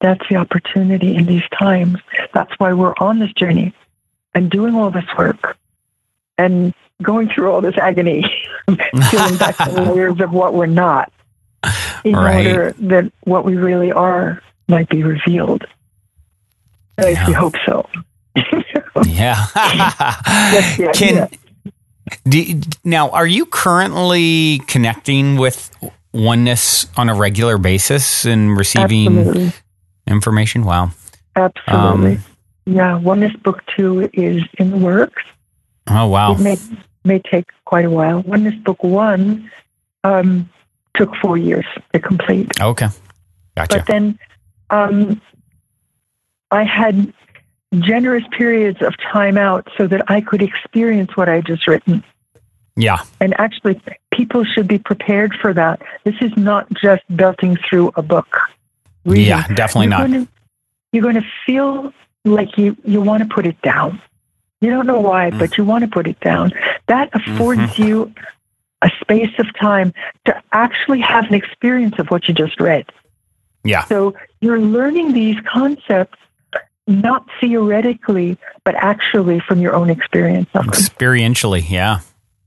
[SPEAKER 2] That's the opportunity in these times. That's why we're on this journey and doing all this work and going through all this agony, peeling back the layers of what we're not in
[SPEAKER 1] Right.
[SPEAKER 2] order that what we really are might be revealed. At least we
[SPEAKER 1] Yeah.
[SPEAKER 2] hope so.
[SPEAKER 1] yeah can do, now are you currently connecting with oneness on a regular basis and receiving
[SPEAKER 2] Absolutely.
[SPEAKER 1] information wow
[SPEAKER 2] Absolutely.
[SPEAKER 1] Um,
[SPEAKER 2] yeah, Oneness Book Two is in the works.
[SPEAKER 1] oh wow
[SPEAKER 2] It may may take quite a while. Oneness Book One um, took four years to complete.
[SPEAKER 1] okay gotcha
[SPEAKER 2] But then um, I had generous periods of time out so that I could experience what I just written.
[SPEAKER 1] yeah
[SPEAKER 2] And actually, people should be prepared for that. This is not just belting through a book. reading.
[SPEAKER 1] yeah definitely
[SPEAKER 2] you're
[SPEAKER 1] not
[SPEAKER 2] to, you're going to feel like you, you want to put it down. You don't know why,
[SPEAKER 1] Mm.
[SPEAKER 2] but you want to put it down. That affords
[SPEAKER 1] Mm-hmm.
[SPEAKER 2] you a space of time to actually have an experience of what you just read.
[SPEAKER 1] yeah.
[SPEAKER 2] So you're learning these concepts not theoretically, but actually from your own experience
[SPEAKER 1] experientially yeah.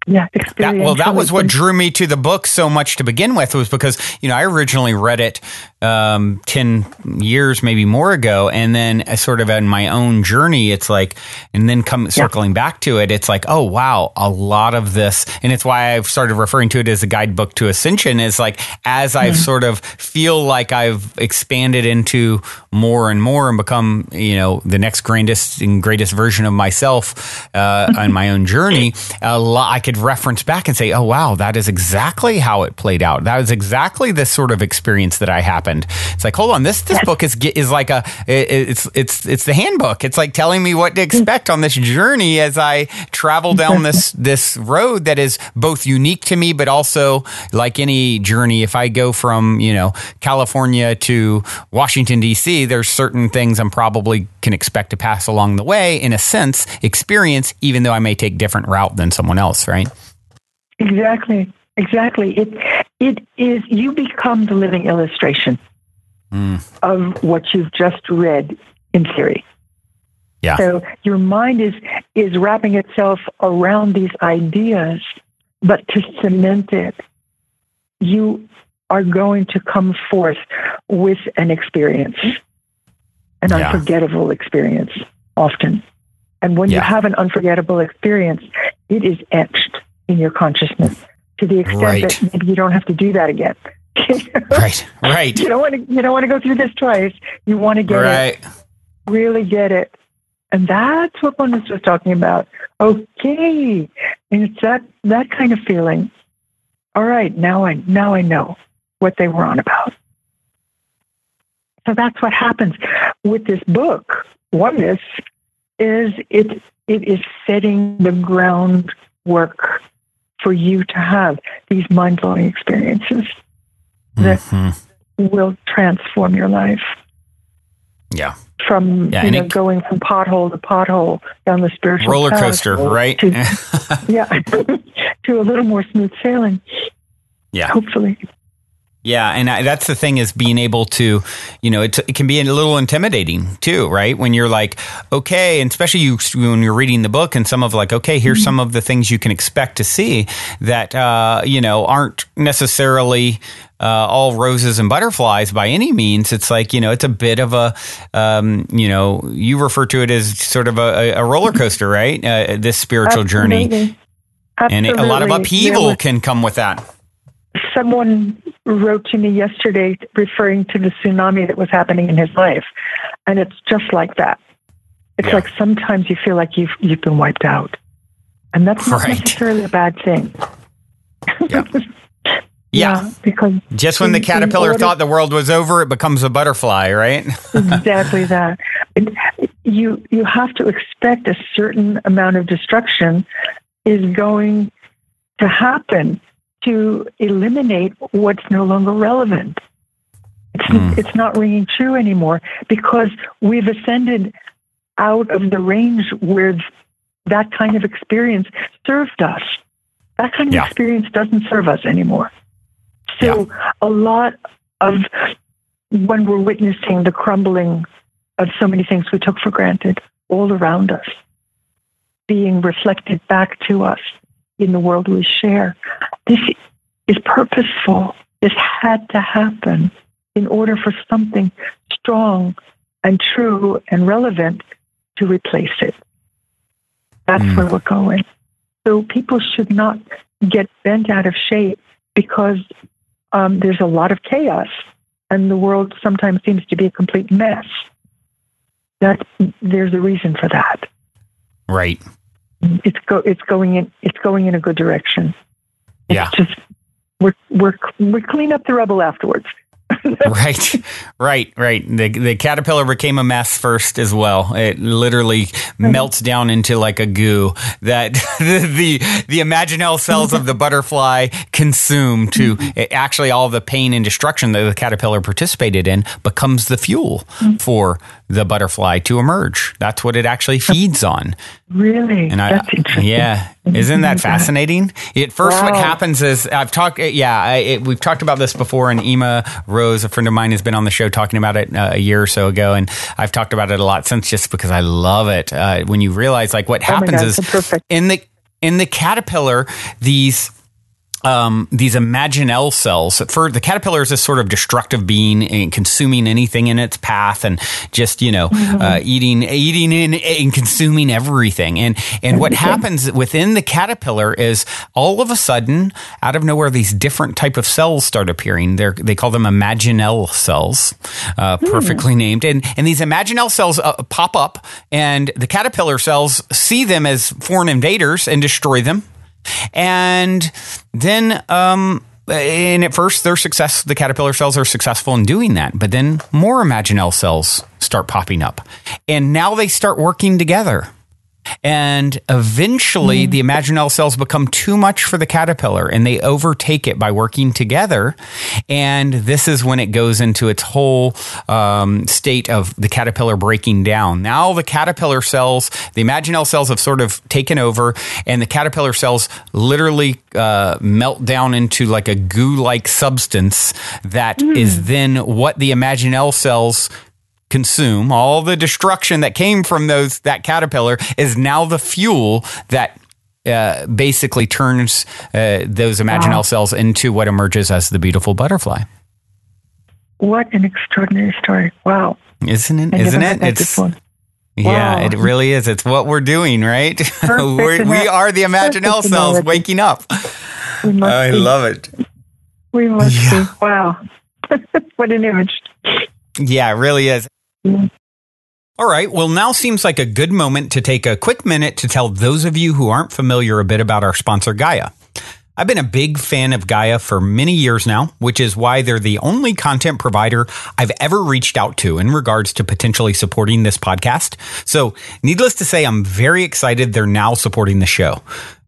[SPEAKER 2] Yeah,
[SPEAKER 1] That, well, that was what drew me to the book so much to begin with, was because you know I originally read it um, 10 years, maybe more ago. And then uh, sort of in my own journey, it's like, and then come circling yeah. back to it, it's like, oh, wow, a lot of this. And it's why I've started referring to it as a guidebook to ascension is like, as I've mm-hmm. sort of feel like I've expanded into more and more and become, you know, the next grandest and greatest version of myself uh, on my own journey, lot, I could reference back and say, oh, wow, that is exactly how it played out. That was exactly the sort of experience that I happened. It's like, hold on, this this book is is like a it's it's it's the handbook. It's like telling me what to hmm. expect on this journey as I travel down this this road that is both unique to me, but also like any journey. If I go from you know California to Washington D.C., there's certain things I'm probably can expect to pass along the way. In a sense, experience, even though I may take different route than someone else. Right?
[SPEAKER 2] Exactly. Exactly. It it is you become the living illustration mm. of what you've just read in theory.
[SPEAKER 1] Yeah.
[SPEAKER 2] So your mind is is wrapping itself around these ideas, but to cement it, you are going to come forth with an experience, an yeah. unforgettable experience often. And when yeah. you have an unforgettable experience, it is etched in your consciousness to the extent right. that maybe you don't have to do that again.
[SPEAKER 1] right, right.
[SPEAKER 2] You don't want to. You don't want to go through this twice. You want to get right. it, really get it, and that's what Oneness was talking about. Okay, and it's that that kind of feeling. All right, now I now I know what they were on about. So that's what happens with this book. Oneness is it it is setting the groundwork for you to have these mind blowing experiences that mm-hmm. will transform your life.
[SPEAKER 1] Yeah.
[SPEAKER 2] From yeah, you know, it, going from pothole to pothole down the spiritual
[SPEAKER 1] roller coaster, right?
[SPEAKER 2] To, yeah, to a little more smooth sailing.
[SPEAKER 1] Yeah,
[SPEAKER 2] hopefully.
[SPEAKER 1] Yeah, and I, that's the thing is being able to, you know, it, it, can be a little intimidating too, right? When you're like, okay, and especially you when you're reading the book and some of like, okay, here's mm-hmm. some of the things you can expect to see that uh, you know aren't necessarily uh, all roses and butterflies by any means. It's like you know, it's a bit of a, um, you know, you refer to it as sort of a, a roller coaster, right? Uh, this spiritual
[SPEAKER 2] Absolutely.
[SPEAKER 1] journey,
[SPEAKER 2] Absolutely.
[SPEAKER 1] and a lot of upheaval can come with that
[SPEAKER 2] someone wrote to me yesterday referring to the tsunami that was happening in his life. And it's just like that. It's yeah. like sometimes you feel like you've you've been wiped out. And that's not right. necessarily a bad thing.
[SPEAKER 1] Yeah.
[SPEAKER 2] yeah. yeah, because
[SPEAKER 1] just when in, the caterpillar order, thought the world was over, it becomes a butterfly, right?
[SPEAKER 2] exactly that. You you have to expect a certain amount of destruction is going to happen to eliminate what's no longer relevant. It's, mm. it's not ringing true anymore because we've ascended out of the range where that kind of experience served us. That kind of yeah. experience doesn't serve us anymore. So, yeah. a lot of when we're witnessing the crumbling of so many things we took for granted all around us being reflected back to us in the world we share. This is purposeful. This had to happen in order for something strong and true and relevant to replace it. That's mm. where we're going. So people should not get bent out of shape because um, there's a lot of chaos and the world sometimes seems to be a complete mess. That there's a reason for that.
[SPEAKER 1] Right
[SPEAKER 2] it's go it's going in it's going in a good direction. It's
[SPEAKER 1] yeah.
[SPEAKER 2] just we're we're we clean up the rubble afterwards.
[SPEAKER 1] right, right, right. The the caterpillar became a mess first as well. It literally melts down into like a goo that the the, the imaginal cells of the butterfly consume to actually all the pain and destruction that the caterpillar participated in becomes the fuel for the butterfly to emerge. That's what it actually feeds on.
[SPEAKER 2] Really?
[SPEAKER 1] And I, yeah, isn't that fascinating? At first, wow. what happens is I've talked. Yeah, I, it, we've talked about this before. in Ema Rose, a friend of mine, has been on the show talking about it uh, a year or so ago, and I've talked about it a lot since, just because I love it. Uh, when you realize, like, what oh happens God, is in the in the caterpillar, these um, these imaginal cells. For the caterpillar is this sort of destructive being and consuming anything in its path, and just you know mm-hmm. uh, eating, eating and, and, consuming everything. And and what happens within the caterpillar is all of a sudden, out of nowhere, these different type of cells start appearing. They they call them imaginal cells, uh, mm. perfectly named. And and these imaginal cells uh, pop up, and the caterpillar cells see them as foreign invaders and destroy them and then, um, and at first, their success, the caterpillar cells are successful in doing that. But then more imaginal cells start popping up. And now they start working together. And eventually, mm. the imaginal cells become too much for the caterpillar and they overtake it by working together. And this is when it goes into its whole um, state of the caterpillar breaking down. Now, the caterpillar cells, the imaginal cells have sort of taken over, and the caterpillar cells literally uh, melt down into like a goo like substance that mm. is then what the imaginal cells consume, all the destruction that came from those that caterpillar is now the fuel that uh, basically turns uh, those imaginal wow. cells into what emerges as the beautiful butterfly.
[SPEAKER 2] What an extraordinary story! Wow,
[SPEAKER 1] isn't it? Isn't it? It's yeah, it really is. It's what we're doing, right? we're, we are the imaginal cells waking up. I be. love it.
[SPEAKER 2] We must yeah. be. Wow, what an image!
[SPEAKER 1] Yeah, it really is. All right. Well, now seems like a good moment to take a quick minute to tell those of you who aren't familiar a bit about our sponsor, Gaia. I've been a big fan of Gaia for many years now, which is why they're the only content provider I've ever reached out to in regards to potentially supporting this podcast. So, needless to say, I'm very excited they're now supporting the show.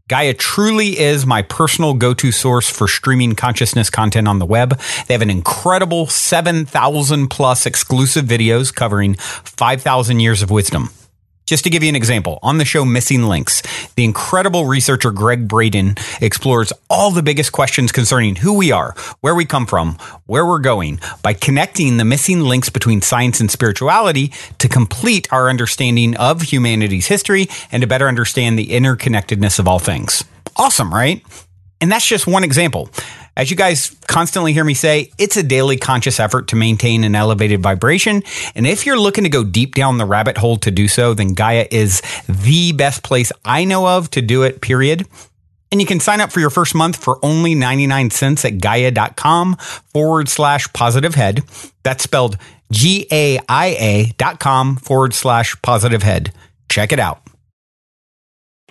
[SPEAKER 1] Gaia truly is my personal go to source for streaming consciousness content on the web. They have an incredible 7,000 plus exclusive videos covering 5,000 years of wisdom. Just to give you an example, on the show Missing Links, the incredible researcher Gregg Braden explores all the biggest questions concerning who we are, where we come from, where we're going, by connecting the missing links between science and spirituality to complete our understanding of humanity's history and to better understand the interconnectedness of all things. Awesome, right? And that's just one example. As you guys constantly hear me say, it's a daily conscious effort to maintain an elevated vibration. And if you're looking to go deep down the rabbit hole to do so, then Gaia is the best place I know of to do it, period. And you can sign up for your first month for only 99 cents at gaia.com forward slash positive head. That's spelled G A I A dot com forward slash positive head. Check it out.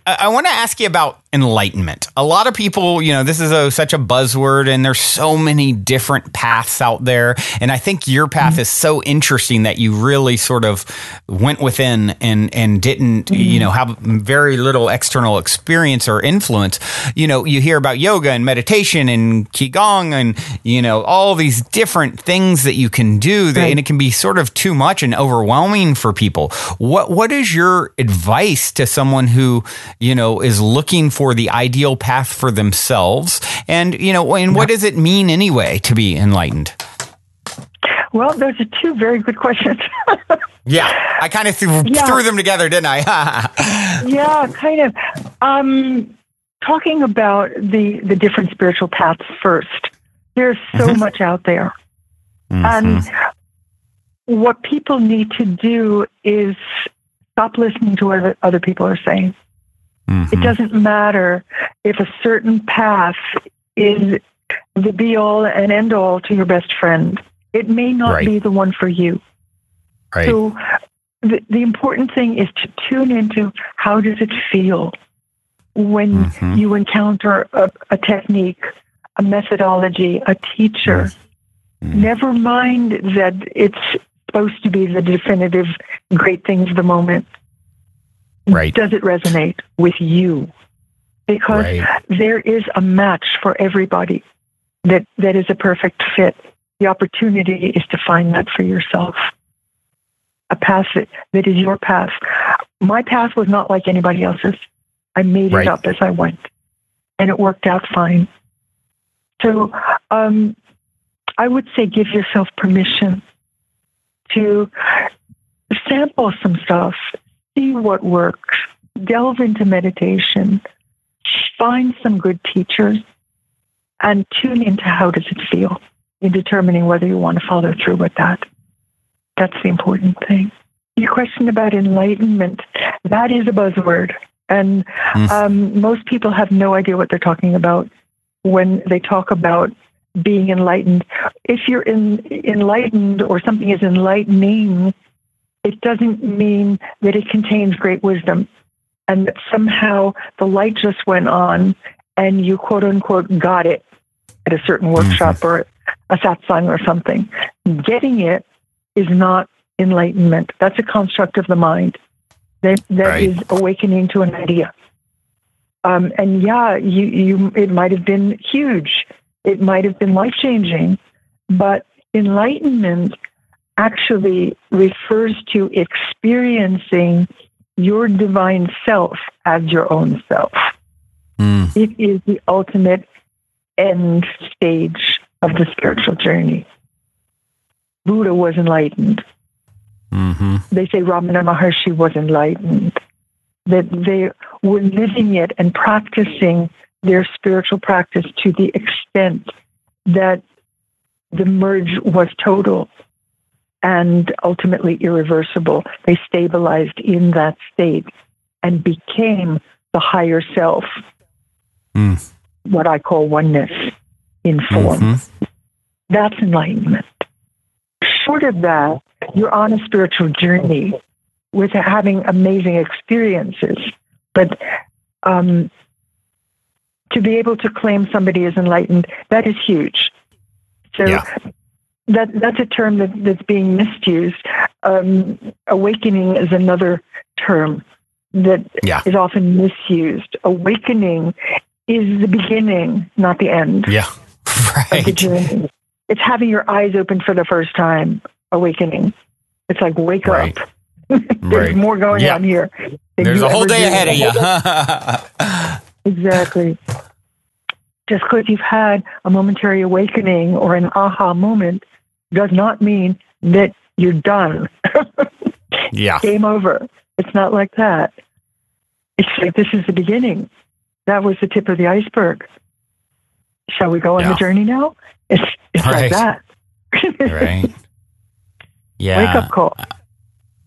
[SPEAKER 1] I want to ask you about enlightenment. A lot of people, you know, this is a, such a buzzword and there's so many different paths out there. And I think your path mm-hmm. is so interesting that you really sort of went within and, and didn't, mm-hmm. you know, have very little external experience or influence. You know, you hear about yoga and meditation and Qigong and, you know, all these different things that you can do that, right. and it can be sort of too much and overwhelming for people. What, what is your advice to someone who, you know, is looking for for the ideal path for themselves? And, you know, and what does it mean anyway to be enlightened?
[SPEAKER 2] Well, those are two very good questions.
[SPEAKER 1] yeah, I kind of threw, yeah. threw them together, didn't I?
[SPEAKER 2] yeah, kind of. Um, talking about the, the different spiritual paths first, there's so mm-hmm. much out there. Mm-hmm. And what people need to do is stop listening to what other people are saying. Mm-hmm. It doesn't matter if a certain path is the be all and end all to your best friend. It may not right. be the one for you. Right. So the, the important thing is to tune into how does it feel when mm-hmm. you encounter a, a, technique, a methodology, a teacher. Mm-hmm. Never mind that it's supposed to be the definitive great things of the moment.
[SPEAKER 1] Right.
[SPEAKER 2] Does it resonate with you? Because right. there is a match for everybody that, that is a perfect fit. The opportunity is to find that for yourself. A path that, that is your path. My path was not like anybody else's. I made right. it up as I went, and it worked out fine. So um, I would say give yourself permission to sample some stuff see what works, delve into meditation, find some good teachers, and tune into how does it feel in determining whether you want to follow through with that. That's the important thing. Your question about enlightenment, that is a buzzword. And mm. um, most people have no idea what they're talking about when they talk about being enlightened. If you're in, enlightened or something is enlightening, it doesn't mean that it contains great wisdom and that somehow the light just went on and you quote unquote got it at a certain workshop mm-hmm. or a satsang or something. Getting it is not enlightenment. That's a construct of the mind. That that right. is awakening to an idea. Um, and yeah, you, you it might have been huge. It might have been life changing, but enlightenment actually refers to experiencing your divine self as your own self. Mm. It is the ultimate end stage of the spiritual journey. Buddha was enlightened. Mm-hmm. They say Ramana Maharshi was enlightened. That they were living it and practicing their spiritual practice to the extent that the merge was total and ultimately irreversible. They stabilized in that state and became the higher self, mm. what I call oneness in form. Mm-hmm. That's enlightenment. Short of that, you're on a spiritual journey with having amazing experiences. But um, to be able to claim somebody is enlightened, that is huge. So yeah. That that's a term that, that's being misused. Um, awakening is another term that yeah. is often misused. Awakening is the beginning, not the end.
[SPEAKER 1] Yeah. Right.
[SPEAKER 2] It's having your eyes open for the first time, awakening. It's like wake right. up. There's right. more going yeah. on here.
[SPEAKER 1] There's a whole day ahead of you.
[SPEAKER 2] exactly. Just because you've had a momentary awakening or an aha moment does not mean that you're done.
[SPEAKER 1] yeah.
[SPEAKER 2] Game over. It's not like that. It's like this is the beginning. That was the tip of the iceberg. Shall we go on yeah. the journey now? It's, it's right. like that.
[SPEAKER 1] right. Yeah.
[SPEAKER 2] Wake up call.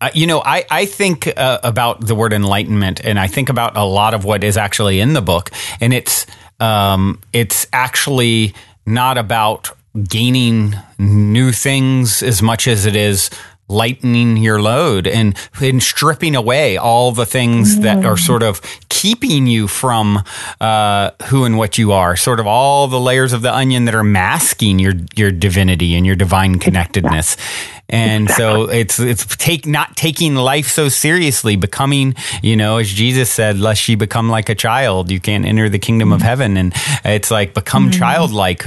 [SPEAKER 1] Uh, you know, I, I think uh, about the word enlightenment, and I think about a lot of what is actually in the book, and it's um, it's actually not about gaining new things as much as it is lightening your load and, and stripping away all the things that are sort of keeping you from uh, who and what you are, sort of all the layers of the onion that are masking your your divinity and your divine connectedness. And so it's it's take not taking life so seriously, becoming, you know, as Jesus said, lest ye become like a child, you can't enter the kingdom mm-hmm. of heaven. And it's like become mm-hmm. childlike,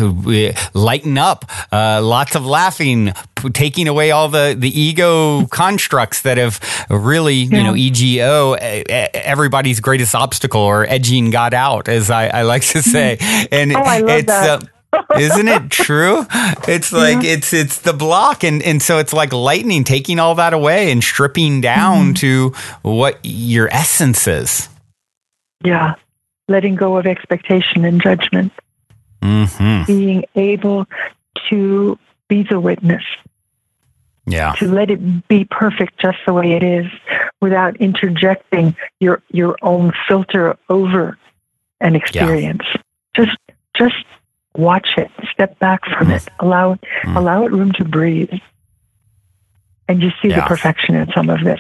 [SPEAKER 1] lighten up, uh, lots of laughing, taking away all the the ego constructs that have really, yeah. you know, EGO, everybody's greatest obstacle or edging God out, as I, I like to say.
[SPEAKER 2] And oh, it's. Uh,
[SPEAKER 1] isn't it true? It's like yeah. it's it's the block and and so it's like lightning taking all that away and stripping down mm-hmm. to what your essence is.
[SPEAKER 2] Yeah. Letting go of expectation and judgment. Mm-hmm. Being able to be the witness.
[SPEAKER 1] Yeah.
[SPEAKER 2] To let it be perfect just the way it is without interjecting your your own filter over an experience. Yeah. Just just watch it, step back from it, allow it, mm. allow it room to breathe. And you see yeah. the perfection in some of this,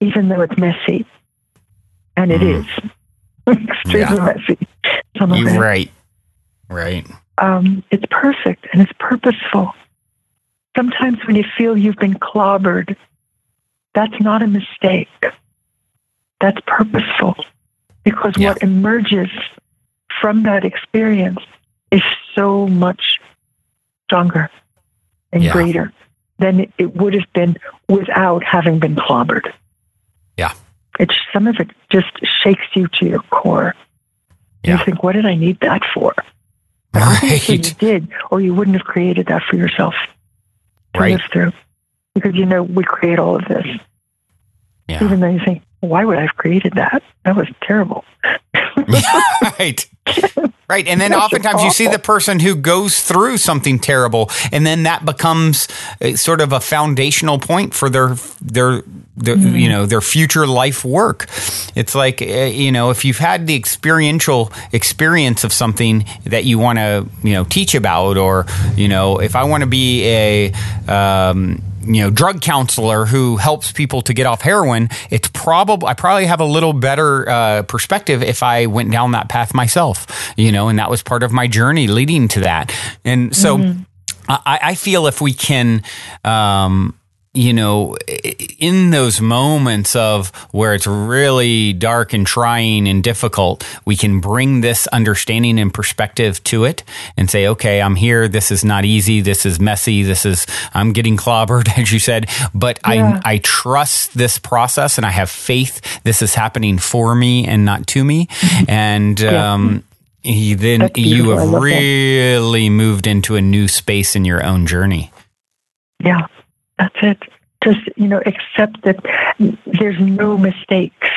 [SPEAKER 2] even though it's messy. And it mm. is extremely yeah. messy. Some of
[SPEAKER 1] it. Right. Right.
[SPEAKER 2] Um, it's perfect and it's purposeful. Sometimes when you feel you've been clobbered, that's not a mistake. That's purposeful because yeah. what emerges from that experience is so much stronger and yeah. greater than it would have been without having been clobbered.
[SPEAKER 1] Yeah.
[SPEAKER 2] It's some of it just shakes you to your core. Yeah. You think, what did I need that for?
[SPEAKER 1] Right.
[SPEAKER 2] You did, or you wouldn't have created that for yourself to right. live through. Because you know we create all of this. Yeah. Even though you think, why would I have created that? That was terrible.
[SPEAKER 1] right. Right. And then oftentimes you see the person who goes through something terrible and then that becomes uh, sort of a foundational point for their their their, mm-hmm. you know their future life work it's like uh, you know if you've had the experiential experience of something that you want to you know teach about or you know if i want to be a um, you know drug counselor who helps people to get off heroin it's probably i probably have a little better uh, perspective if i went down that path myself you know and that was part of my journey leading to that and so mm-hmm. I, I, feel if we can um, you know, in those moments of where it's really dark and trying and difficult, we can bring this understanding and perspective to it and say, okay, I'm here. This is not easy. This is messy. This is, I'm getting clobbered, as you said, but yeah. I, I trust this process and I have faith this is happening for me and not to me. Mm-hmm. And, yeah. um, he, then you have really that. moved into a new space in your own journey.
[SPEAKER 2] Yeah. That's it. Just, you know, accept that there's no mistakes.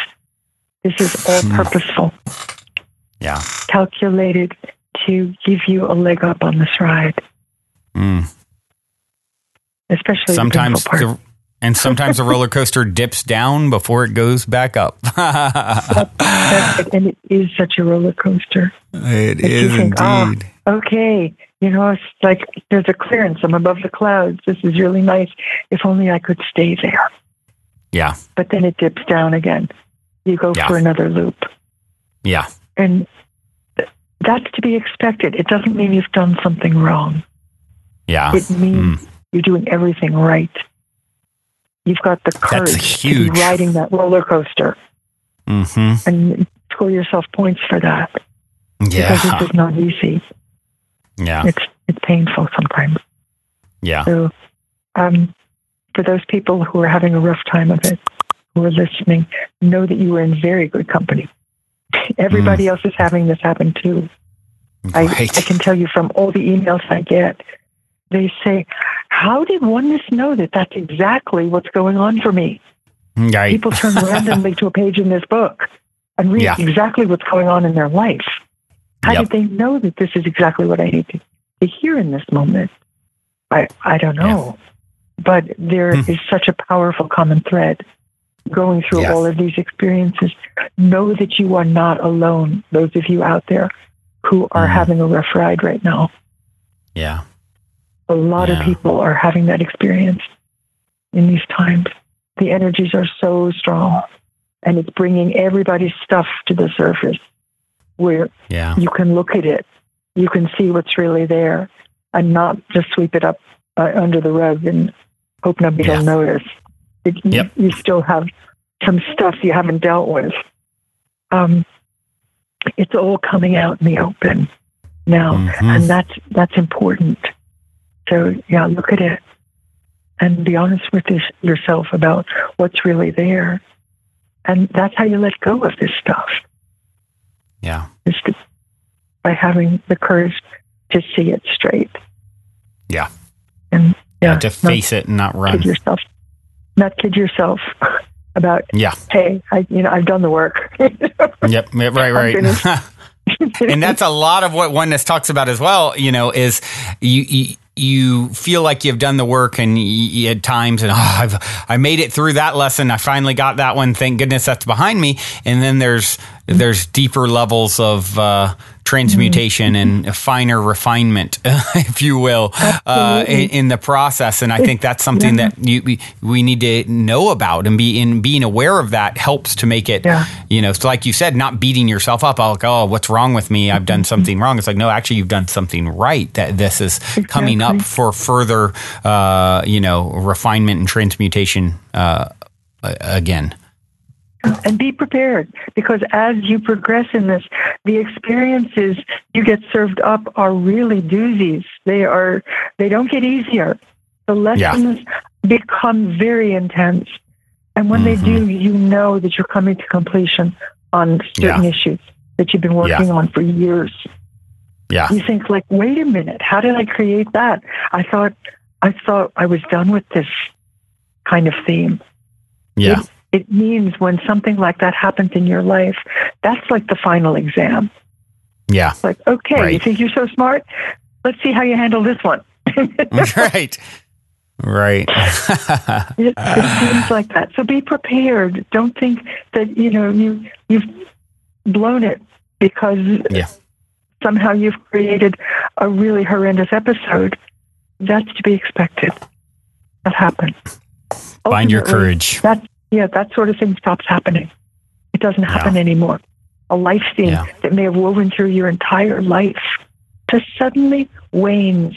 [SPEAKER 2] This is all hmm. purposeful.
[SPEAKER 1] Yeah.
[SPEAKER 2] Calculated to give you a leg up on this ride. Mm. Especially sometimes the,
[SPEAKER 1] and sometimes the roller coaster dips down before it goes back up.
[SPEAKER 2] and it is such a roller coaster.
[SPEAKER 1] It is think, ah, indeed.
[SPEAKER 2] Oh, okay, you know, it's like there's a clearance. I'm above the clouds. This is really nice. If only I could stay there.
[SPEAKER 1] Yeah.
[SPEAKER 2] But then it dips down again. You go yeah. for another loop.
[SPEAKER 1] Yeah.
[SPEAKER 2] And that's to be expected. It doesn't mean you've done something wrong.
[SPEAKER 1] Yeah.
[SPEAKER 2] It means mm. you're doing everything right. You've got the courage to be riding that roller coaster.
[SPEAKER 1] Mm-hmm.
[SPEAKER 2] And score yourself points for that.
[SPEAKER 1] Yeah.
[SPEAKER 2] Because this is not easy.
[SPEAKER 1] Yeah.
[SPEAKER 2] It's it's painful sometimes.
[SPEAKER 1] Yeah.
[SPEAKER 2] So um, for those people who are having a rough time of it, who are listening, know that you are in very good company. Everybody mm. else is having this happen too. Right. I, I can tell you from all the emails I get, they say, How did oneness know that that's exactly what's going on for me?
[SPEAKER 1] Right.
[SPEAKER 2] People turn randomly to a page in this book and read yeah. exactly what's going on in their life. How yep. did they know that this is exactly what I need to, to hear in this moment? I, I don't know. Yeah. But there hmm. is such a powerful common thread going through yes. all of these experiences. Know that you are not alone, those of you out there who are mm. having a rough ride right now.
[SPEAKER 1] Yeah.
[SPEAKER 2] A lot yeah. of people are having that experience in these times. The energies are so strong and it's bringing everybody's stuff to the surface where
[SPEAKER 1] yeah.
[SPEAKER 2] you can look at it, you can see what's really there, and not just sweep it up uh, under the rug and hope nobody yeah. will notice. It, yep. you, you, still have some stuff you haven't dealt with. Um, it's all coming out in the open now, mm-hmm. and that's that's important. So yeah, look at it and be honest with this, yourself about what's really there, and that's how you let go of this stuff.
[SPEAKER 1] Yeah.
[SPEAKER 2] To, by having the courage to see it straight.
[SPEAKER 1] Yeah.
[SPEAKER 2] And
[SPEAKER 1] yeah, yeah to face it and not run.
[SPEAKER 2] Kid yourself. Not kid yourself about
[SPEAKER 1] yeah.
[SPEAKER 2] Hey, I you know I've done the work.
[SPEAKER 1] yep. Right. Right. and that's a lot of what oneness talks about as well. You know, is you, you you feel like you've done the work and you, at times and oh, I've I made it through that lesson. I finally got that one. Thank goodness that's behind me. And then there's there's deeper levels of uh, transmutation mm-hmm. and finer refinement, if you will, uh, in, in, the process. And I think that's something yeah. that you, we, we need to know about and be in being aware of that helps to make it, yeah. you know, so like you said, not beating yourself up. Like, oh, what's wrong with me? I've done mm-hmm. something wrong. It's like, no, actually, you've done something right. That this is exactly. coming up for further, uh, you know, refinement and transmutation uh, again
[SPEAKER 2] and be prepared because as you progress in this, the experiences you get served up are really doozies. They are they don't get easier. The lessons yeah. become very intense. And when mm-hmm. they do, you know that you're coming to completion on certain yeah. issues that you've been working yeah. on for years.
[SPEAKER 1] Yeah.
[SPEAKER 2] You think like, wait a minute, how did I create that? I thought I thought I was done with this kind of theme.
[SPEAKER 1] Yeah.
[SPEAKER 2] It, it means when something like that happens in your life, that's like the final exam.
[SPEAKER 1] Yeah.
[SPEAKER 2] It's like, okay, you think you're so smart? Let's see how you handle this one.
[SPEAKER 1] right. Right.
[SPEAKER 2] It, it seems like that. So be prepared. Don't think that you know you you've blown it because
[SPEAKER 1] Yeah.
[SPEAKER 2] somehow you've created a really horrendous episode. That's to be expected. That happens.
[SPEAKER 1] Find your courage.
[SPEAKER 2] That yeah, that sort of thing stops happening. It doesn't happen anymore. A life theme
[SPEAKER 1] Yeah.
[SPEAKER 2] that may have woven through your entire life just suddenly wanes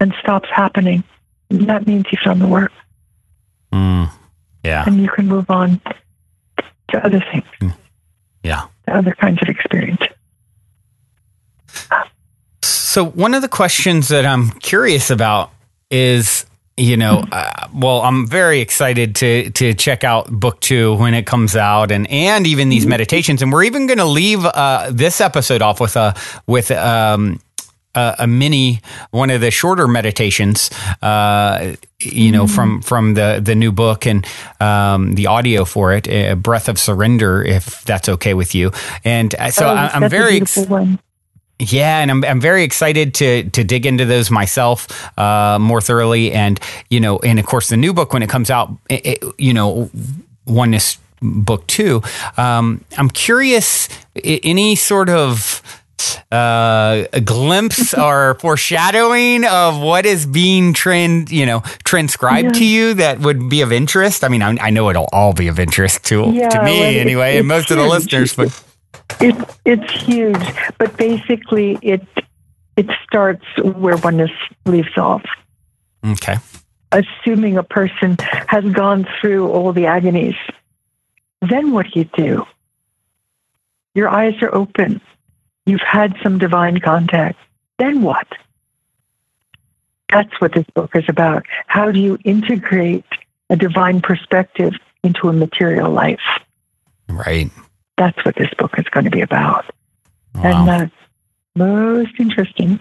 [SPEAKER 2] and stops happening. And that means you've done the work
[SPEAKER 1] Mm. Yeah.
[SPEAKER 2] and you can move on to other things,
[SPEAKER 1] Yeah.
[SPEAKER 2] to other kinds of experience.
[SPEAKER 1] So one of the questions that I'm curious about is, you know, uh, well, I'm very excited to to check out book two when it comes out, and and even these meditations, and we're even going to leave uh, this episode off with a with um. A, a mini, one of the shorter meditations, uh, you know, from from the the new book and um, the audio for it, uh, "Breath of Surrender," if that's okay with you. And uh, so
[SPEAKER 2] Oh,
[SPEAKER 1] I, I'm very. Yeah, and I'm I'm very excited to to dig into those myself uh, more thoroughly, and you know, and of course, the new book when it comes out, it, it- you know, oneness book two. Um, I'm curious, any sort of uh, a glimpse or foreshadowing of what is being trend, you know, transcribed to you that would be of interest. I mean, I, I know it'll all be of interest to
[SPEAKER 2] Yeah,
[SPEAKER 1] to me
[SPEAKER 2] well,
[SPEAKER 1] anyway, and
[SPEAKER 2] it's
[SPEAKER 1] most of the listeners, but.
[SPEAKER 2] It, it's huge, but basically, it it starts where oneness leaves off.
[SPEAKER 1] Okay.
[SPEAKER 2] Assuming a person has gone through all the agonies, then what do you do? Your eyes are open. You've had some divine contact. Then what? That's what this book is about. How do you integrate a divine perspective into a material life?
[SPEAKER 1] Right.
[SPEAKER 2] That's what this book is going to be about.
[SPEAKER 1] Wow.
[SPEAKER 2] And uh, most interesting,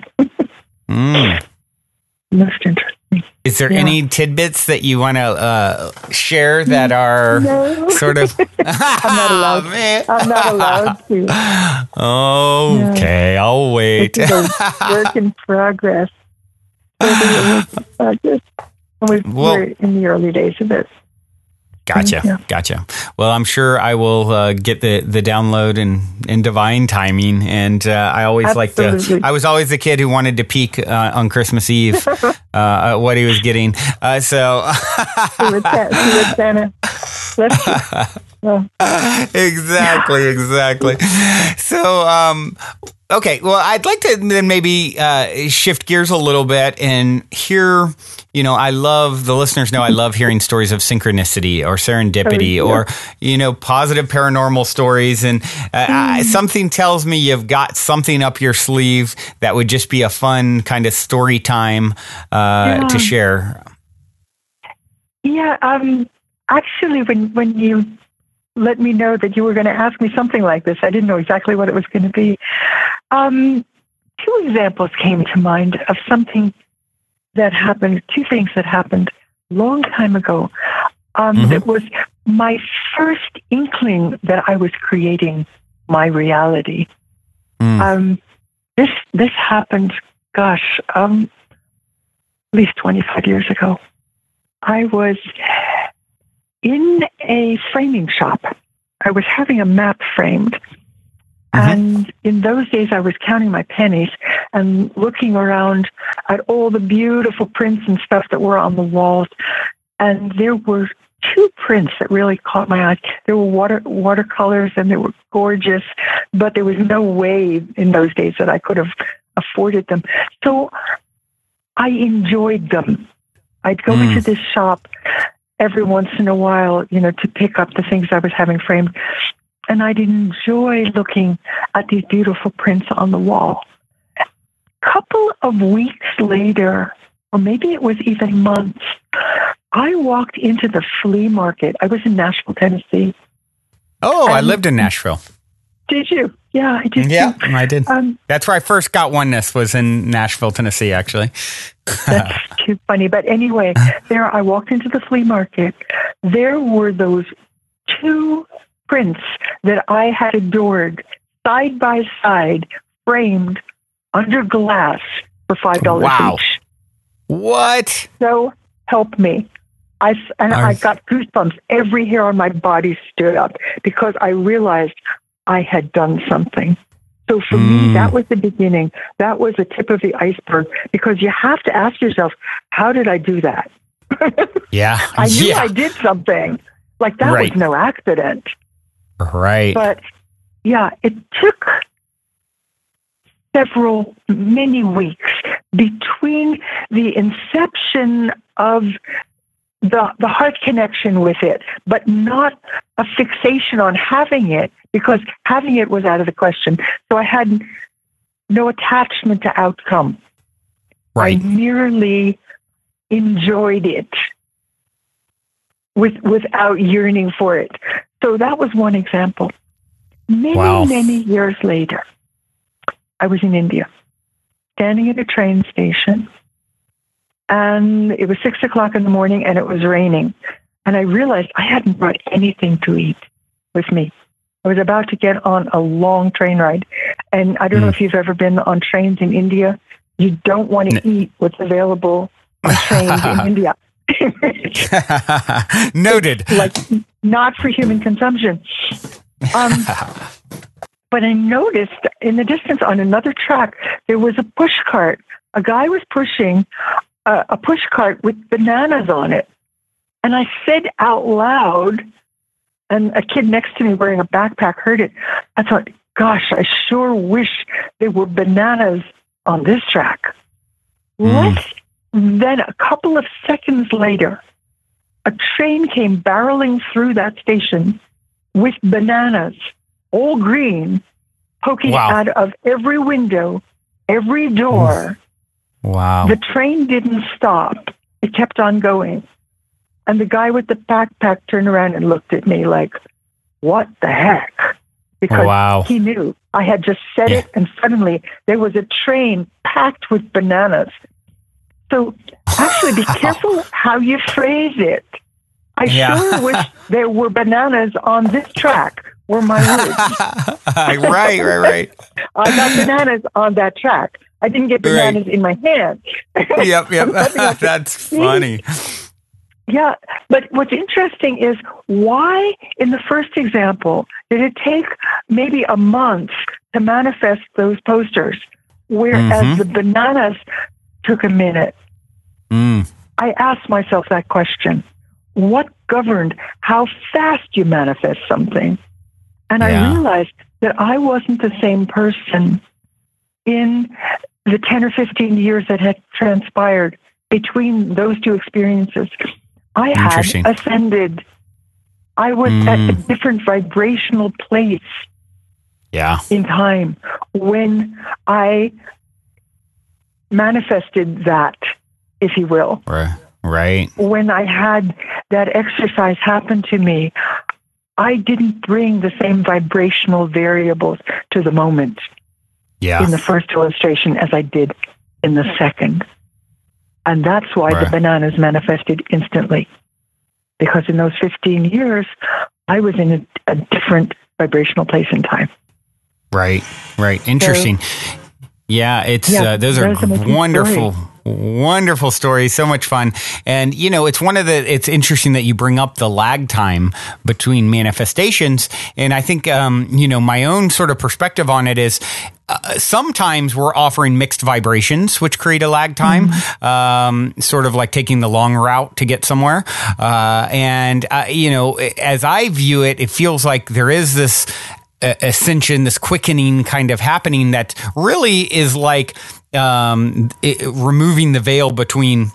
[SPEAKER 1] Mm.
[SPEAKER 2] most interesting.
[SPEAKER 1] Is there
[SPEAKER 2] Yeah.
[SPEAKER 1] any tidbits that you want to uh, share that are
[SPEAKER 2] No,
[SPEAKER 1] sort of?
[SPEAKER 2] I'm not allowed.
[SPEAKER 1] Man.
[SPEAKER 2] I'm not allowed to.
[SPEAKER 1] Okay, I'll wait.
[SPEAKER 2] Work in progress. It'll be a work in progress. And we've,
[SPEAKER 1] Well-
[SPEAKER 2] we're in the early days of it.
[SPEAKER 1] Gotcha, gotcha. Well, I'm sure I will uh, get the the download in in divine timing, and uh, I always like to. I was always the kid who wanted to peek uh, on Christmas Eve uh, what he was getting. Uh, so
[SPEAKER 2] See what, Sa- see what Santa left you. Well,
[SPEAKER 1] exactly, exactly. So, um, okay. Well, I'd like to then maybe uh, shift gears a little bit and hear. You know, I love the listeners know I love hearing stories of synchronicity or serendipity
[SPEAKER 2] Oh, yeah.
[SPEAKER 1] or you know positive paranormal stories, and uh, I, something tells me you've got something up your sleeve that would just be a fun kind of story time uh,
[SPEAKER 2] Yeah.
[SPEAKER 1] to share.
[SPEAKER 2] yeah, um, actually, when, when you let me know that you were going to ask me something like this, I didn't know exactly what it was going to be. Um, two examples came to mind of something that happened, two things that happened a long time ago. Um,
[SPEAKER 1] Mhm.
[SPEAKER 2] It was my first inkling that I was creating my reality.
[SPEAKER 1] Mm.
[SPEAKER 2] Um, this this happened, gosh, um, at least twenty five years ago. I was in a framing shop. I was having a map framed. And in those days, I was counting my pennies and looking around at all the beautiful prints and stuff that were on the walls. And there were two prints that really caught my eye. There were water watercolors, and they were gorgeous, but there was no way in those days that I could have afforded them. So I enjoyed them. I'd go
[SPEAKER 1] Mm.
[SPEAKER 2] into this shop every once in a while, you know, to pick up the things I was having framed. And I'd enjoy looking at these beautiful prints on the wall. A couple of weeks later, or maybe it was even months, I walked into the flea market. I was in Nashville, Tennessee.
[SPEAKER 1] Oh, I lived in Nashville.
[SPEAKER 2] Did you? Yeah, I did.
[SPEAKER 1] Yeah,
[SPEAKER 2] too.
[SPEAKER 1] I did.
[SPEAKER 2] Um,
[SPEAKER 1] That's where I first got oneness was in Nashville, Tennessee, actually.
[SPEAKER 2] That's too funny. But anyway, there I walked into the flea market. There were those two prints that I had adored side by side, framed under glass for five dollars
[SPEAKER 1] Wow.
[SPEAKER 2] each.
[SPEAKER 1] What?
[SPEAKER 2] So help me. I, and I got goosebumps. Every hair on my body stood up because I realized I had done something. So for
[SPEAKER 1] Mm.
[SPEAKER 2] me, that was the beginning. That was the tip of the iceberg because you have to ask yourself, how did I do that?
[SPEAKER 1] Yeah.
[SPEAKER 2] I knew
[SPEAKER 1] yeah.
[SPEAKER 2] I did something. Like that
[SPEAKER 1] Right.
[SPEAKER 2] was no accident.
[SPEAKER 1] right.
[SPEAKER 2] But yeah, it took several, many weeks between the inception of the, the heart connection with it, but not a fixation on having it because having it was out of the question. So I had no attachment to outcome.
[SPEAKER 1] right.
[SPEAKER 2] I merely enjoyed it with without yearning for it. So that was one example. Many,
[SPEAKER 1] Wow.
[SPEAKER 2] many years later, I was in India, standing at a train station, and it was six o'clock in the morning and it was raining. And I realized I hadn't brought anything to eat with me. I was about to get on a long train ride. And I don't know
[SPEAKER 1] Mm.
[SPEAKER 2] if you've ever been on trains in India. You don't want to eat what's available on trains in India.
[SPEAKER 1] Noted.
[SPEAKER 2] like not for human consumption. Um, but I noticed in the distance on another track there was a push cart. A guy was pushing a, a push cart with bananas on it, and I said out loud, and a kid next to me wearing a backpack heard it. I thought, "Gosh, I sure wish there were bananas on this track."
[SPEAKER 1] Mm.
[SPEAKER 2] Less then a couple of seconds later, a train came barreling through that station with bananas, all green, poking
[SPEAKER 1] Wow.
[SPEAKER 2] out of every window, every door.
[SPEAKER 1] Wow.
[SPEAKER 2] The train didn't stop, it kept on going. And the guy with the backpack turned around and looked at me like, What the heck? Because
[SPEAKER 1] Wow.
[SPEAKER 2] he knew I had just said
[SPEAKER 1] Yeah.
[SPEAKER 2] it, and suddenly there was a train packed with bananas. So actually, be careful how you phrase it. I
[SPEAKER 1] Yeah.
[SPEAKER 2] sure wish there were bananas on this track. Were my words.
[SPEAKER 1] right, right, right.
[SPEAKER 2] I got bananas on that track. I didn't get
[SPEAKER 1] Right.
[SPEAKER 2] bananas in my hand.
[SPEAKER 1] Yep, yep. That's funny.
[SPEAKER 2] Yeah, but what's interesting is why, in the first example, did it take maybe a month to manifest those posters, whereas
[SPEAKER 1] Mhm.
[SPEAKER 2] the bananas took a minute?
[SPEAKER 1] Mm,
[SPEAKER 2] I asked myself that question What governed how fast you manifest something? And
[SPEAKER 1] Yeah.
[SPEAKER 2] I realized that I wasn't the same person in the 10 or 15 years that had transpired between those two experiences. I had ascended. I was at a
[SPEAKER 1] Mm.
[SPEAKER 2] different vibrational place
[SPEAKER 1] yeah.
[SPEAKER 2] in time when I manifested that, if you will
[SPEAKER 1] Right. Right.
[SPEAKER 2] when I had that exercise happen to me, I didn't bring the same vibrational variables to the moment
[SPEAKER 1] Yeah.
[SPEAKER 2] in the first illustration as I did in the second. And that's why
[SPEAKER 1] Right.
[SPEAKER 2] the bananas manifested instantly. Because in those 15 years, I was in a, a different vibrational place in time.
[SPEAKER 1] Right, right. Interesting. yeah, it's
[SPEAKER 2] Yeah,
[SPEAKER 1] uh, those are
[SPEAKER 2] wonderful. two
[SPEAKER 1] wonderful, story. So much fun, and you know, it's one of the. It's interesting that you bring up the lag time between manifestations, and I think um, you know my own sort of perspective on it is. Uh, sometimes we're offering mixed vibrations, which create a lag time, um, sort of like taking the long route to get somewhere. Uh, and, uh, you know, as I view it, it feels like there is this ascension, this quickening kind of happening that really is like um, it, removing the veil between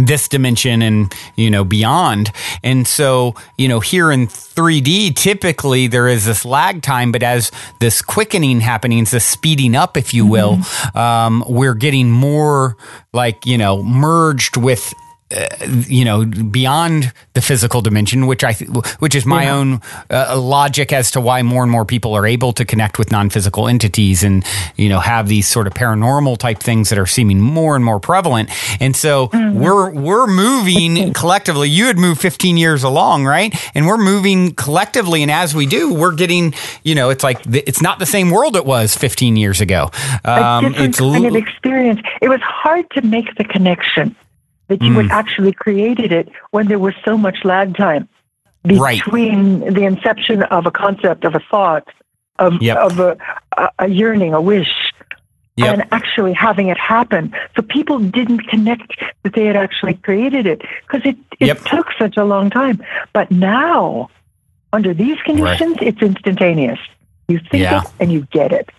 [SPEAKER 1] this dimension and you know beyond. And so you know here in 3d typically there is this lag time but as this quickening happening this speeding up if you will um, we're getting more like you know merged with uh, you know, beyond the physical dimension, which I, th- which is my yeah. own uh, logic as to why more and more people are able to connect with non-physical entities and you know have these sort of paranormal type things that are seeming more and more prevalent. And so mm-hmm. we're we're moving collectively. You had moved 15 years along, right? And we're moving collectively, and as we do, we're getting you know, it's like the, it's not the same world it was 15 years ago.
[SPEAKER 2] Um, a different it's kind l- of experience. It was hard to make the connection that you mm. had actually created it when there was so much lag time between right. the inception of a concept, of a thought, of, yep. of a, a, yearning, a wish, yep. and actually having it happen. So people didn't connect that they had actually created it because it, it yep. took such a long time. But now, under these conditions, right. it's instantaneous. You think yeah. it and you get it.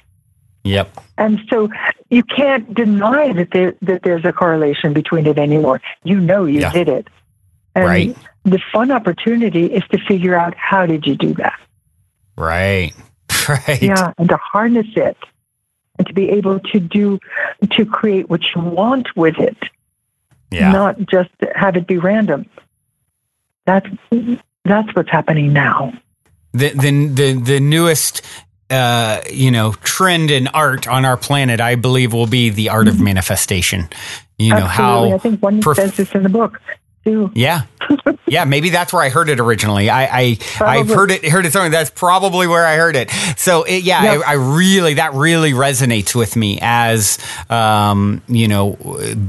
[SPEAKER 1] Yep.
[SPEAKER 2] And so you can't deny that there that there's a correlation between it anymore. You know you yeah. did it. And right. the fun opportunity is to figure out how did you do that.
[SPEAKER 1] Right. Right.
[SPEAKER 2] Yeah, and to harness it and to be able to do to create what you want with it. Yeah. Not just have it be random. That's that's what's happening now.
[SPEAKER 1] The the the, the newest uh, you know, trend in art on our planet, I believe, will be the art of mm-hmm. manifestation. You know
[SPEAKER 2] how I think one perf- says this in the book too.
[SPEAKER 1] Yeah, yeah. Maybe that's where I heard it originally. I, I I've heard it heard it somewhere. That's probably where I heard it. So it, yeah, yep. I, I, really that really resonates with me as um, you know,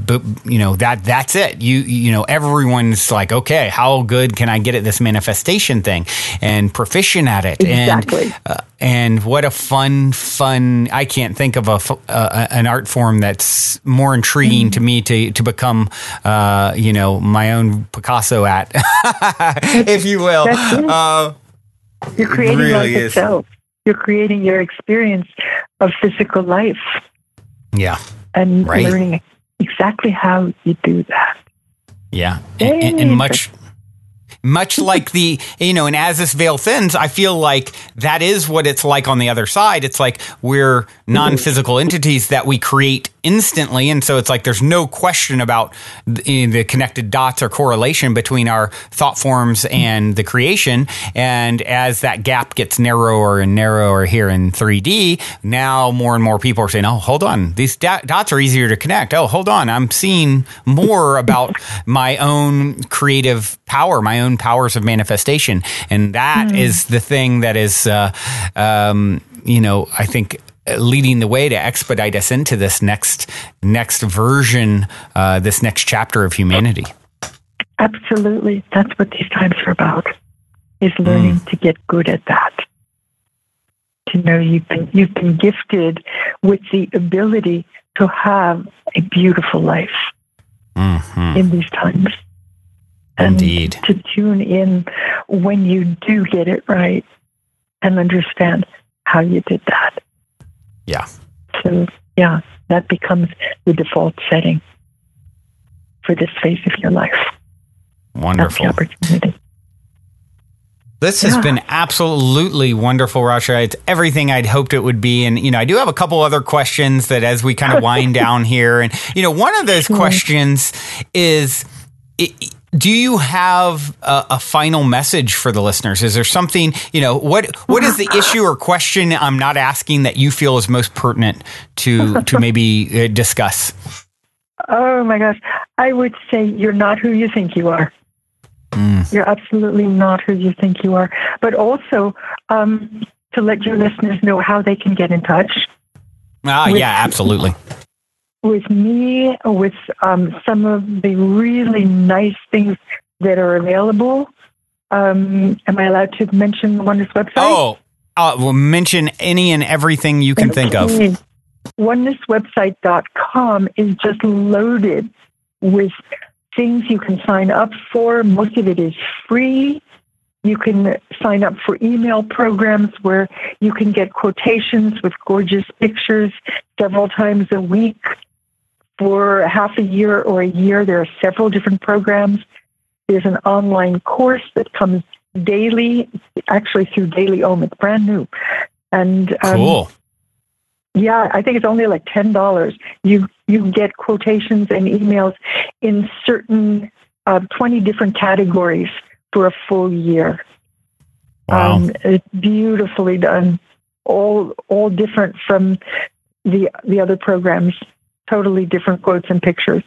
[SPEAKER 1] b- you know that that's it. You you know, everyone's like, okay, how good can I get at this manifestation thing and proficient at it
[SPEAKER 2] exactly.
[SPEAKER 1] and. Uh, and what a fun, fun! I can't think of a uh, an art form that's more intriguing mm. to me to to become, uh, you know, my own Picasso at, if you will. Uh,
[SPEAKER 2] You're creating really life itself. You're creating your experience of physical life.
[SPEAKER 1] Yeah,
[SPEAKER 2] and right. learning exactly how you do that.
[SPEAKER 1] Yeah, and, and, and much much like the you know and as this veil thins i feel like that is what it's like on the other side it's like we're non-physical entities that we create instantly and so it's like there's no question about the, the connected dots or correlation between our thought forms and the creation and as that gap gets narrower and narrower here in 3d now more and more people are saying oh hold on these dots are easier to connect oh hold on i'm seeing more about my own creative power my own powers of manifestation. And that mm. is the thing that is, uh, um, you know, I think leading the way to expedite us into this next next version, uh, this next chapter of humanity.
[SPEAKER 2] Absolutely, that's what these times are about: is learning mm. to get good at that. To know you've been you've been gifted with the ability to have a beautiful life mm-hmm. in these times.
[SPEAKER 1] Indeed.
[SPEAKER 2] to tune in when you do get it right and understand how you did that.
[SPEAKER 1] Yeah.
[SPEAKER 2] So, yeah, that becomes the default setting for this phase of your life.
[SPEAKER 1] Wonderful.
[SPEAKER 2] Opportunity.
[SPEAKER 1] This has yeah. been absolutely wonderful, Rasha. It's everything I'd hoped it would be. And, you know, I do have a couple other questions that as we kind of wind down here. And, you know, one of those questions is it, do you have a, a, final message for the listeners? Is there something you know what what is the issue or question I'm not asking that you feel is most pertinent to to maybe uh, discuss?
[SPEAKER 2] Oh my gosh, I would say you're not who you think you are. Mm. You're absolutely not who you think you are. But also um, to let your listeners know how they can get in touch.
[SPEAKER 1] Ah, yeah, absolutely
[SPEAKER 2] with me with um, some of the really nice things that are available. Um, am I allowed to mention the Oneness website?
[SPEAKER 1] Oh, uh, well, mention any and everything you can think of.
[SPEAKER 2] OnenessWebsite.com is just loaded with things you can sign up for. Most of it is free. You can sign up for email programs where you can get quotations with gorgeous pictures several times a week for half a year or a year. There are several different programs. There's an online course that comes daily, actually through Daily Om. It's brand new. And
[SPEAKER 1] um, cool.
[SPEAKER 2] Yeah, I think it's only like ten dollars. You you get quotations and emails in certain uh, 20 different categories for a full year.
[SPEAKER 1] Wow.
[SPEAKER 2] Um, it's beautifully done. All all different from the the other programs. Totally different quotes and pictures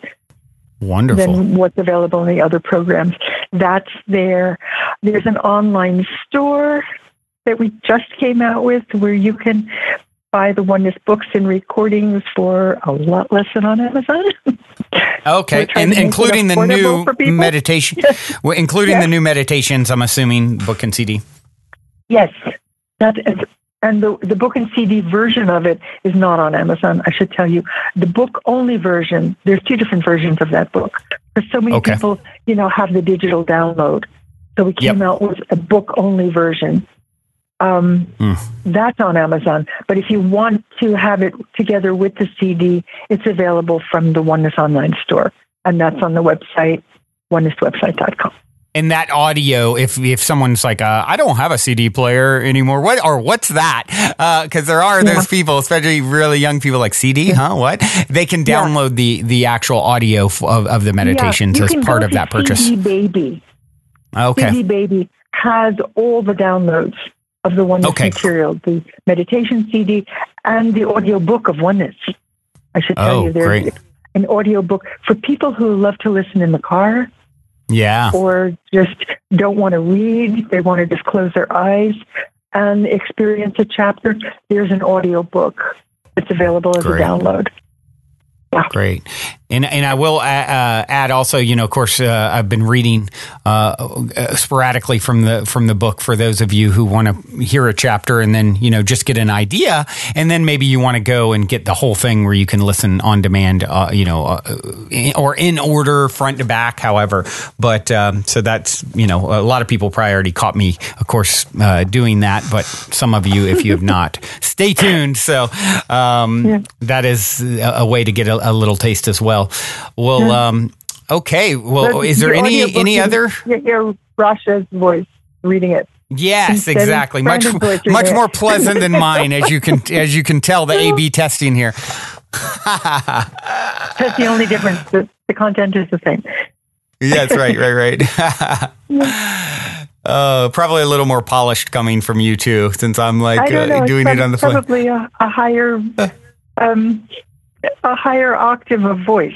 [SPEAKER 1] Wonderful.
[SPEAKER 2] than what's available in the other programs. That's there. There's an online store that we just came out with where you can buy the Oneness books and recordings for a lot less than on Amazon.
[SPEAKER 1] Okay, and
[SPEAKER 2] to make it
[SPEAKER 1] including the new meditation, well, including
[SPEAKER 2] Yeah.
[SPEAKER 1] the new meditations. I'm assuming book and CD.
[SPEAKER 2] yes, that is. And the, the book and CD version of it is not on Amazon, I should tell you. The book only version, there's two different versions of that book. Because so many
[SPEAKER 1] Okay.
[SPEAKER 2] people, you know, have the digital download. So we came out with a book only version. Um,
[SPEAKER 1] Hmm.
[SPEAKER 2] That's on Amazon. But if you want to have it together with the CD, it's available from the Oneness Online Store. And that's on the website, onenesswebsite.com.
[SPEAKER 1] And that audio, if if someone's like, uh, I don't have a CD player anymore, what or what's that? Because there are
[SPEAKER 2] Yeah.
[SPEAKER 1] those people, especially really young people, like CD, huh? What? They can
[SPEAKER 2] Yeah.
[SPEAKER 1] download the the actual audio f- of, of the meditations
[SPEAKER 2] Yeah,
[SPEAKER 1] as part of that purchase.
[SPEAKER 2] CD Baby.
[SPEAKER 1] Okay,
[SPEAKER 2] CD Baby has all the downloads of the Oneness
[SPEAKER 1] Okay.
[SPEAKER 2] material, the meditation CD and the audio book of Oneness. I should tell
[SPEAKER 1] Oh,
[SPEAKER 2] you, there's
[SPEAKER 1] great.
[SPEAKER 2] an audio book for people who love to listen in the car
[SPEAKER 1] yeah,
[SPEAKER 2] or just don't want to read. They want to just close their eyes and experience a chapter. There's an audio book that's available as
[SPEAKER 1] Great.
[SPEAKER 2] a download.
[SPEAKER 1] Great, and and I will uh, uh, add also, you know, of course, uh, I've been reading uh, uh, sporadically from the from the book for those of you who want to hear a chapter and then you know just get an idea, and then maybe you want to go and get the whole thing where you can listen on demand, uh, you know, uh, in, or in order, front to back, however. But um, so that's you know, a lot of people probably already caught me, of course, uh, doing that, but some of you, if you have not, stay tuned. So um,
[SPEAKER 2] Yeah.
[SPEAKER 1] that is a, a way to get a, a little taste as well. Well, um, okay. Well, is there
[SPEAKER 2] the
[SPEAKER 1] any any other?
[SPEAKER 2] You hear Rasha's voice reading it.
[SPEAKER 1] Yes, exactly. Much
[SPEAKER 2] Brandon's voice reading
[SPEAKER 1] much more pleasant than mine, as you can as you can tell the A/B testing here.
[SPEAKER 2] That's the only difference. The, the content is the same.
[SPEAKER 1] Yeah, that's right, right, right. uh, probably a little more polished coming from you too, since I'm like
[SPEAKER 2] I don't know.
[SPEAKER 1] uh, doing it on the fly.
[SPEAKER 2] Probably a, a higher, um, a higher octave of voice.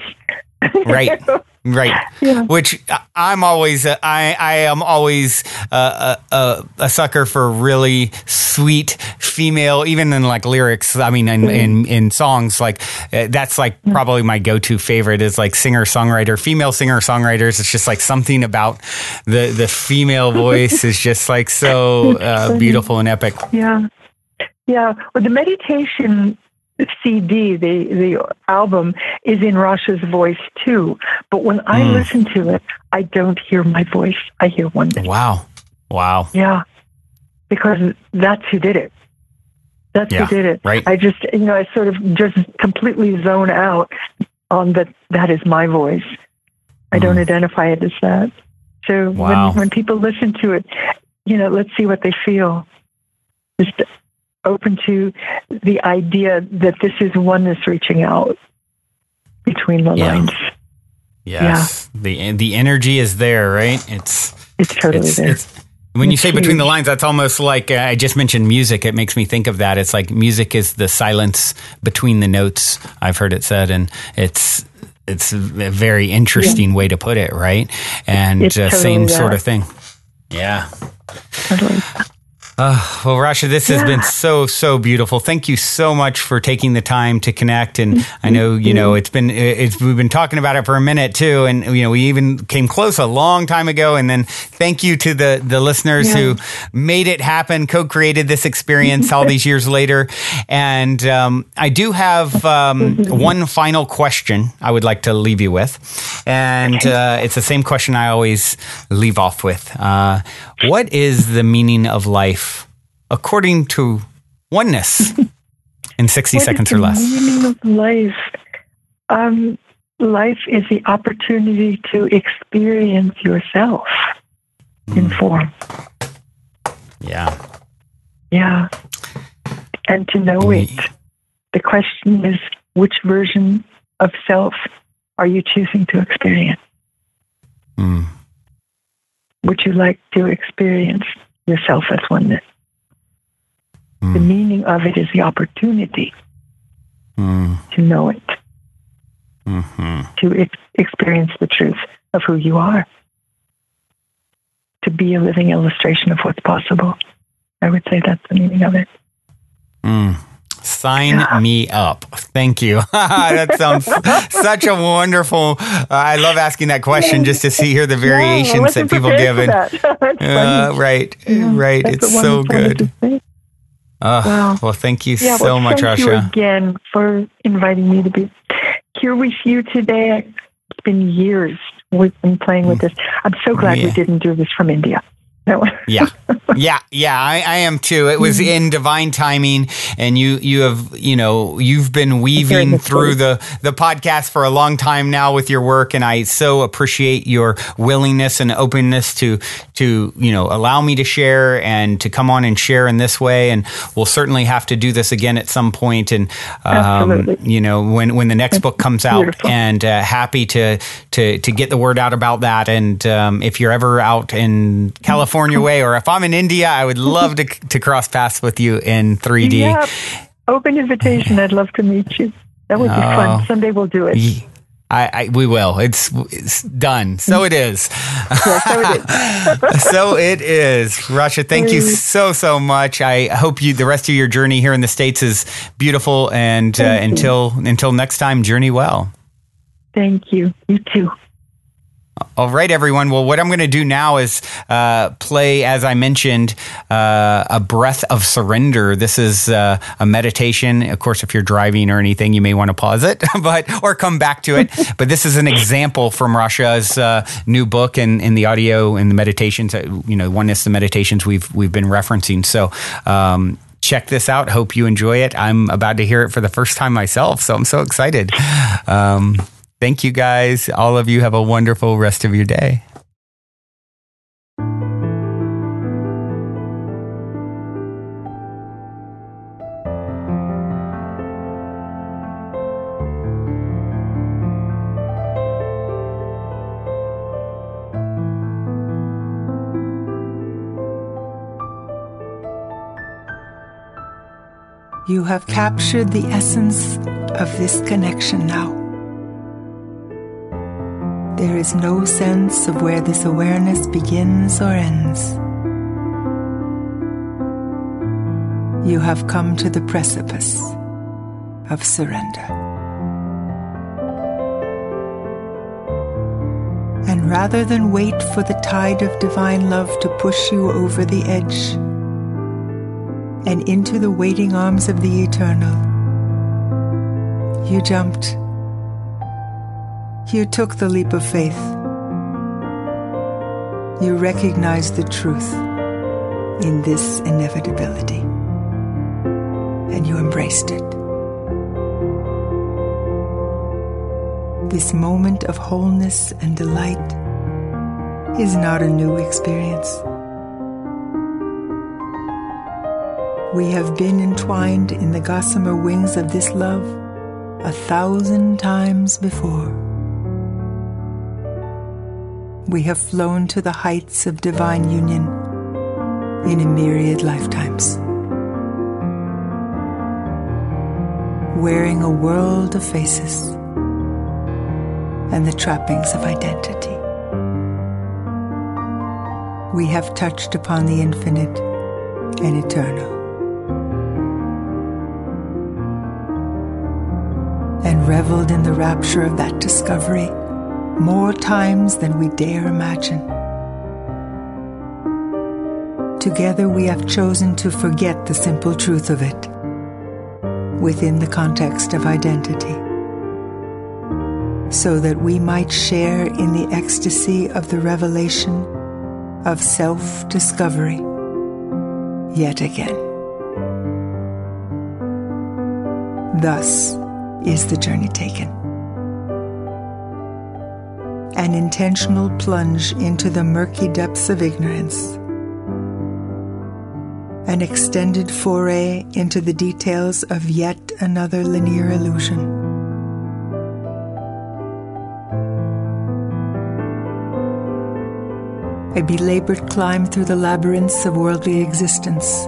[SPEAKER 1] Right. Right.
[SPEAKER 2] Yeah.
[SPEAKER 1] Which I'm always, uh, I, I am always uh, a, a, a sucker for really sweet female, even in like lyrics. I mean, in, in, in songs, like uh, that's like probably my go to favorite is like singer songwriter, female singer songwriters. It's just like something about the, the female voice is just like so uh, beautiful and epic.
[SPEAKER 2] Yeah. Yeah. Well, the meditation CD, the, the album, is in Rasha's voice too. But when I
[SPEAKER 1] Mm.
[SPEAKER 2] listen to it, I don't hear my voice. I hear one.
[SPEAKER 1] Wow. Wow.
[SPEAKER 2] Yeah. Because that's who did it. That's
[SPEAKER 1] Yeah,
[SPEAKER 2] who did it.
[SPEAKER 1] right.
[SPEAKER 2] I just, you know, I sort of just completely zone out on that. That is my voice. I don't
[SPEAKER 1] Mm.
[SPEAKER 2] identify it as that. So
[SPEAKER 1] Wow.
[SPEAKER 2] when, when people listen to it, you know, let's see what they feel. Just open to the idea that this is oneness reaching out between the
[SPEAKER 1] Yeah.
[SPEAKER 2] lines.
[SPEAKER 1] Yes. The, the energy is there, right? It's,
[SPEAKER 2] It's totally
[SPEAKER 1] it's,
[SPEAKER 2] there.
[SPEAKER 1] it's when you
[SPEAKER 2] It's
[SPEAKER 1] say between the lines, that's almost like uh, I just mentioned music. It makes me think of that. It's like music is the silence between the notes. I've heard it said, and it's it's a very interesting way to put it, right? And uh,
[SPEAKER 2] totally
[SPEAKER 1] same
[SPEAKER 2] that.
[SPEAKER 1] sort of thing. Yeah.
[SPEAKER 2] totally.
[SPEAKER 1] Uh, well, Rasha, this has been so so beautiful. Thank you so much for taking the time to connect. And I know you know it's been it's we've been talking about it for a minute too, and you know we even came close a long time ago. And then thank you to the the listeners
[SPEAKER 2] Yeah.
[SPEAKER 1] who made it happen, co-created this experience all these years later. And um, I do have um, one final question I would like to leave you with, and uh, it's the same question I always leave off with. Uh, what is the meaning of life according to oneness in 60
[SPEAKER 2] What
[SPEAKER 1] seconds or less?
[SPEAKER 2] Meaning of life. Um, life is the opportunity to experience yourself in
[SPEAKER 1] Hmm.
[SPEAKER 2] form.
[SPEAKER 1] Yeah.
[SPEAKER 2] Yeah. And to know it. The question is which version of self are you choosing to experience?
[SPEAKER 1] Mm.
[SPEAKER 2] Would you like to experience yourself as oneness? The
[SPEAKER 1] Mm.
[SPEAKER 2] meaning of it is the opportunity
[SPEAKER 1] Mm.
[SPEAKER 2] to know it,
[SPEAKER 1] Mhm.
[SPEAKER 2] to ex- experience the truth of who you are, to be a living illustration of what's possible. I would say that's the meaning of it.
[SPEAKER 1] Mm. Sign
[SPEAKER 2] Yeah.
[SPEAKER 1] me up. Thank you. that sounds such a wonderful. Uh, I love asking that question just to see here the variations
[SPEAKER 2] wasn't
[SPEAKER 1] that people give. And,
[SPEAKER 2] that.
[SPEAKER 1] Uh, right,
[SPEAKER 2] Yeah,
[SPEAKER 1] right. It's so good. Uh,
[SPEAKER 2] Wow.
[SPEAKER 1] Well, thank you
[SPEAKER 2] Yeah,
[SPEAKER 1] so
[SPEAKER 2] well,
[SPEAKER 1] much,
[SPEAKER 2] thank you
[SPEAKER 1] Rasha.
[SPEAKER 2] again for inviting me to be here with you today. It's been years we've been playing with this. I'm so glad we didn't do this from India.
[SPEAKER 1] Yeah, yeah, yeah. I, I am too. It
[SPEAKER 2] Mm-hmm.
[SPEAKER 1] was in divine timing, and you you have you know you've been weaving through the the podcast for a long time now with your work, and I so appreciate your willingness and openness to to you know allow me to share and to come on and share in this way. And we'll certainly have to do this again at some point. And um, you know when when the next book comes out,
[SPEAKER 2] beautiful.
[SPEAKER 1] and uh, happy to to to get the word out about that. And um, if you're ever out in California way, or if I'm in India, I would love to to cross paths with you in 3D.
[SPEAKER 2] Yeah, open invitation. I'd love to meet you. That would be
[SPEAKER 1] Oh.
[SPEAKER 2] fun. Someday we'll do it.
[SPEAKER 1] Ye- I, I we will. It's it's done. So it is.
[SPEAKER 2] Yeah, so it is.
[SPEAKER 1] so it is. Rasha, thank you so so much. I hope you the rest of your journey here in the states is beautiful. And uh, until until next time, journey well.
[SPEAKER 2] Thank you. You too.
[SPEAKER 1] All right, everyone. Well, what I'm going to do now is uh, play, as I mentioned, uh, a breath of surrender. This is uh, a meditation. Of course, if you're driving or anything, you may want to pause it, but or come back to it. but this is an example from Rasha's uh, new book and in the audio and the meditations. You know, oneness, the meditations we've we've been referencing. So. Um, Check this out. Hope you enjoy it. I'm about to hear it for the first time myself, so I'm so excited. Um, Thank you guys. All of you have a wonderful rest of your day.
[SPEAKER 3] You have captured the essence of this connection now. There is no sense of where this awareness begins or ends. You have come to the precipice of surrender. And rather than wait for the tide of divine love to push you over the edge, and into the waiting arms of the eternal. You jumped. You took the leap of faith. You recognized the truth in this inevitability. And you embraced it. This moment of wholeness and delight is not a new experience. We have been entwined in the gossamer wings of this love a thousand times before. We have flown to the heights of divine union in a myriad lifetimes. Wearing a world of faces and the trappings of identity. We have touched upon the infinite and eternal. and reveled in the rapture of that discovery more times than we dare imagine. Together, we have chosen to forget the simple truth of it within the context of identity, so that we might share in the ecstasy of the revelation of self discovery yet again. Thus, is the journey taken. An intentional plunge into the murky depths of ignorance. An extended foray into the details of yet another linear illusion. a belabored climb through the labyrinths of worldly existence,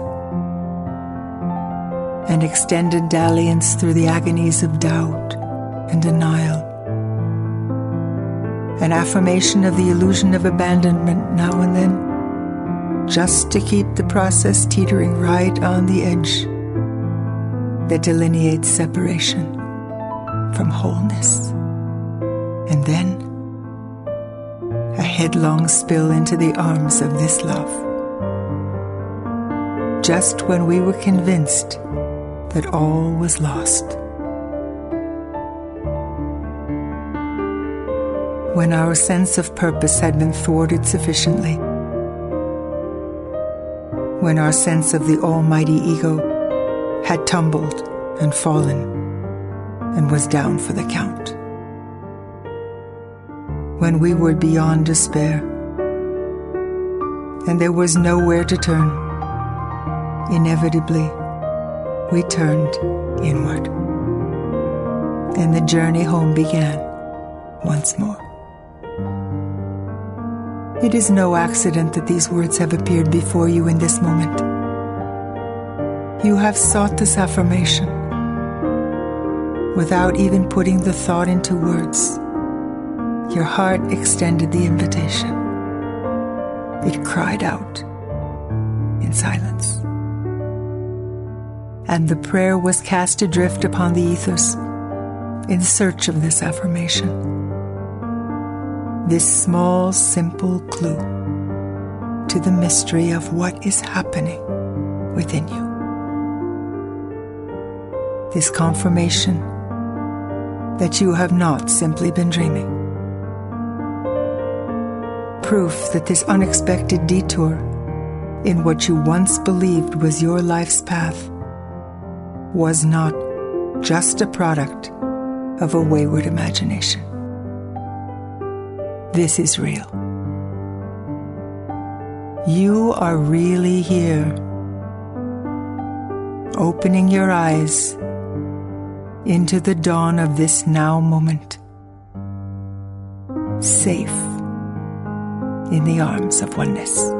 [SPEAKER 3] an extended dalliance through the agonies of doubt and denial, an affirmation of the illusion of abandonment now and then, just to keep the process teetering right on the edge that delineates separation from wholeness. And then, a headlong spill into the arms of this love. Just when we were convinced that all was lost. When our sense of purpose had been thwarted sufficiently. When our sense of the almighty ego had tumbled and fallen and was down for the count when we were beyond despair. And there was nowhere to turn. Inevitably, we turned inward. And the journey home began once more. It is no accident that these words have appeared before you in this moment. You have sought this affirmation without even putting the thought into words your heart extended the invitation. It cried out in silence. And the prayer was cast adrift upon the ethers in search of this affirmation. This small, simple clue to the mystery of what is happening within you. This confirmation that you have not simply been dreaming proof that this unexpected detour in what you once believed was your life's path was not just a product of a wayward imagination. This is real. You are really here, opening your eyes into the dawn of this now moment. Safe in the arms of oneness.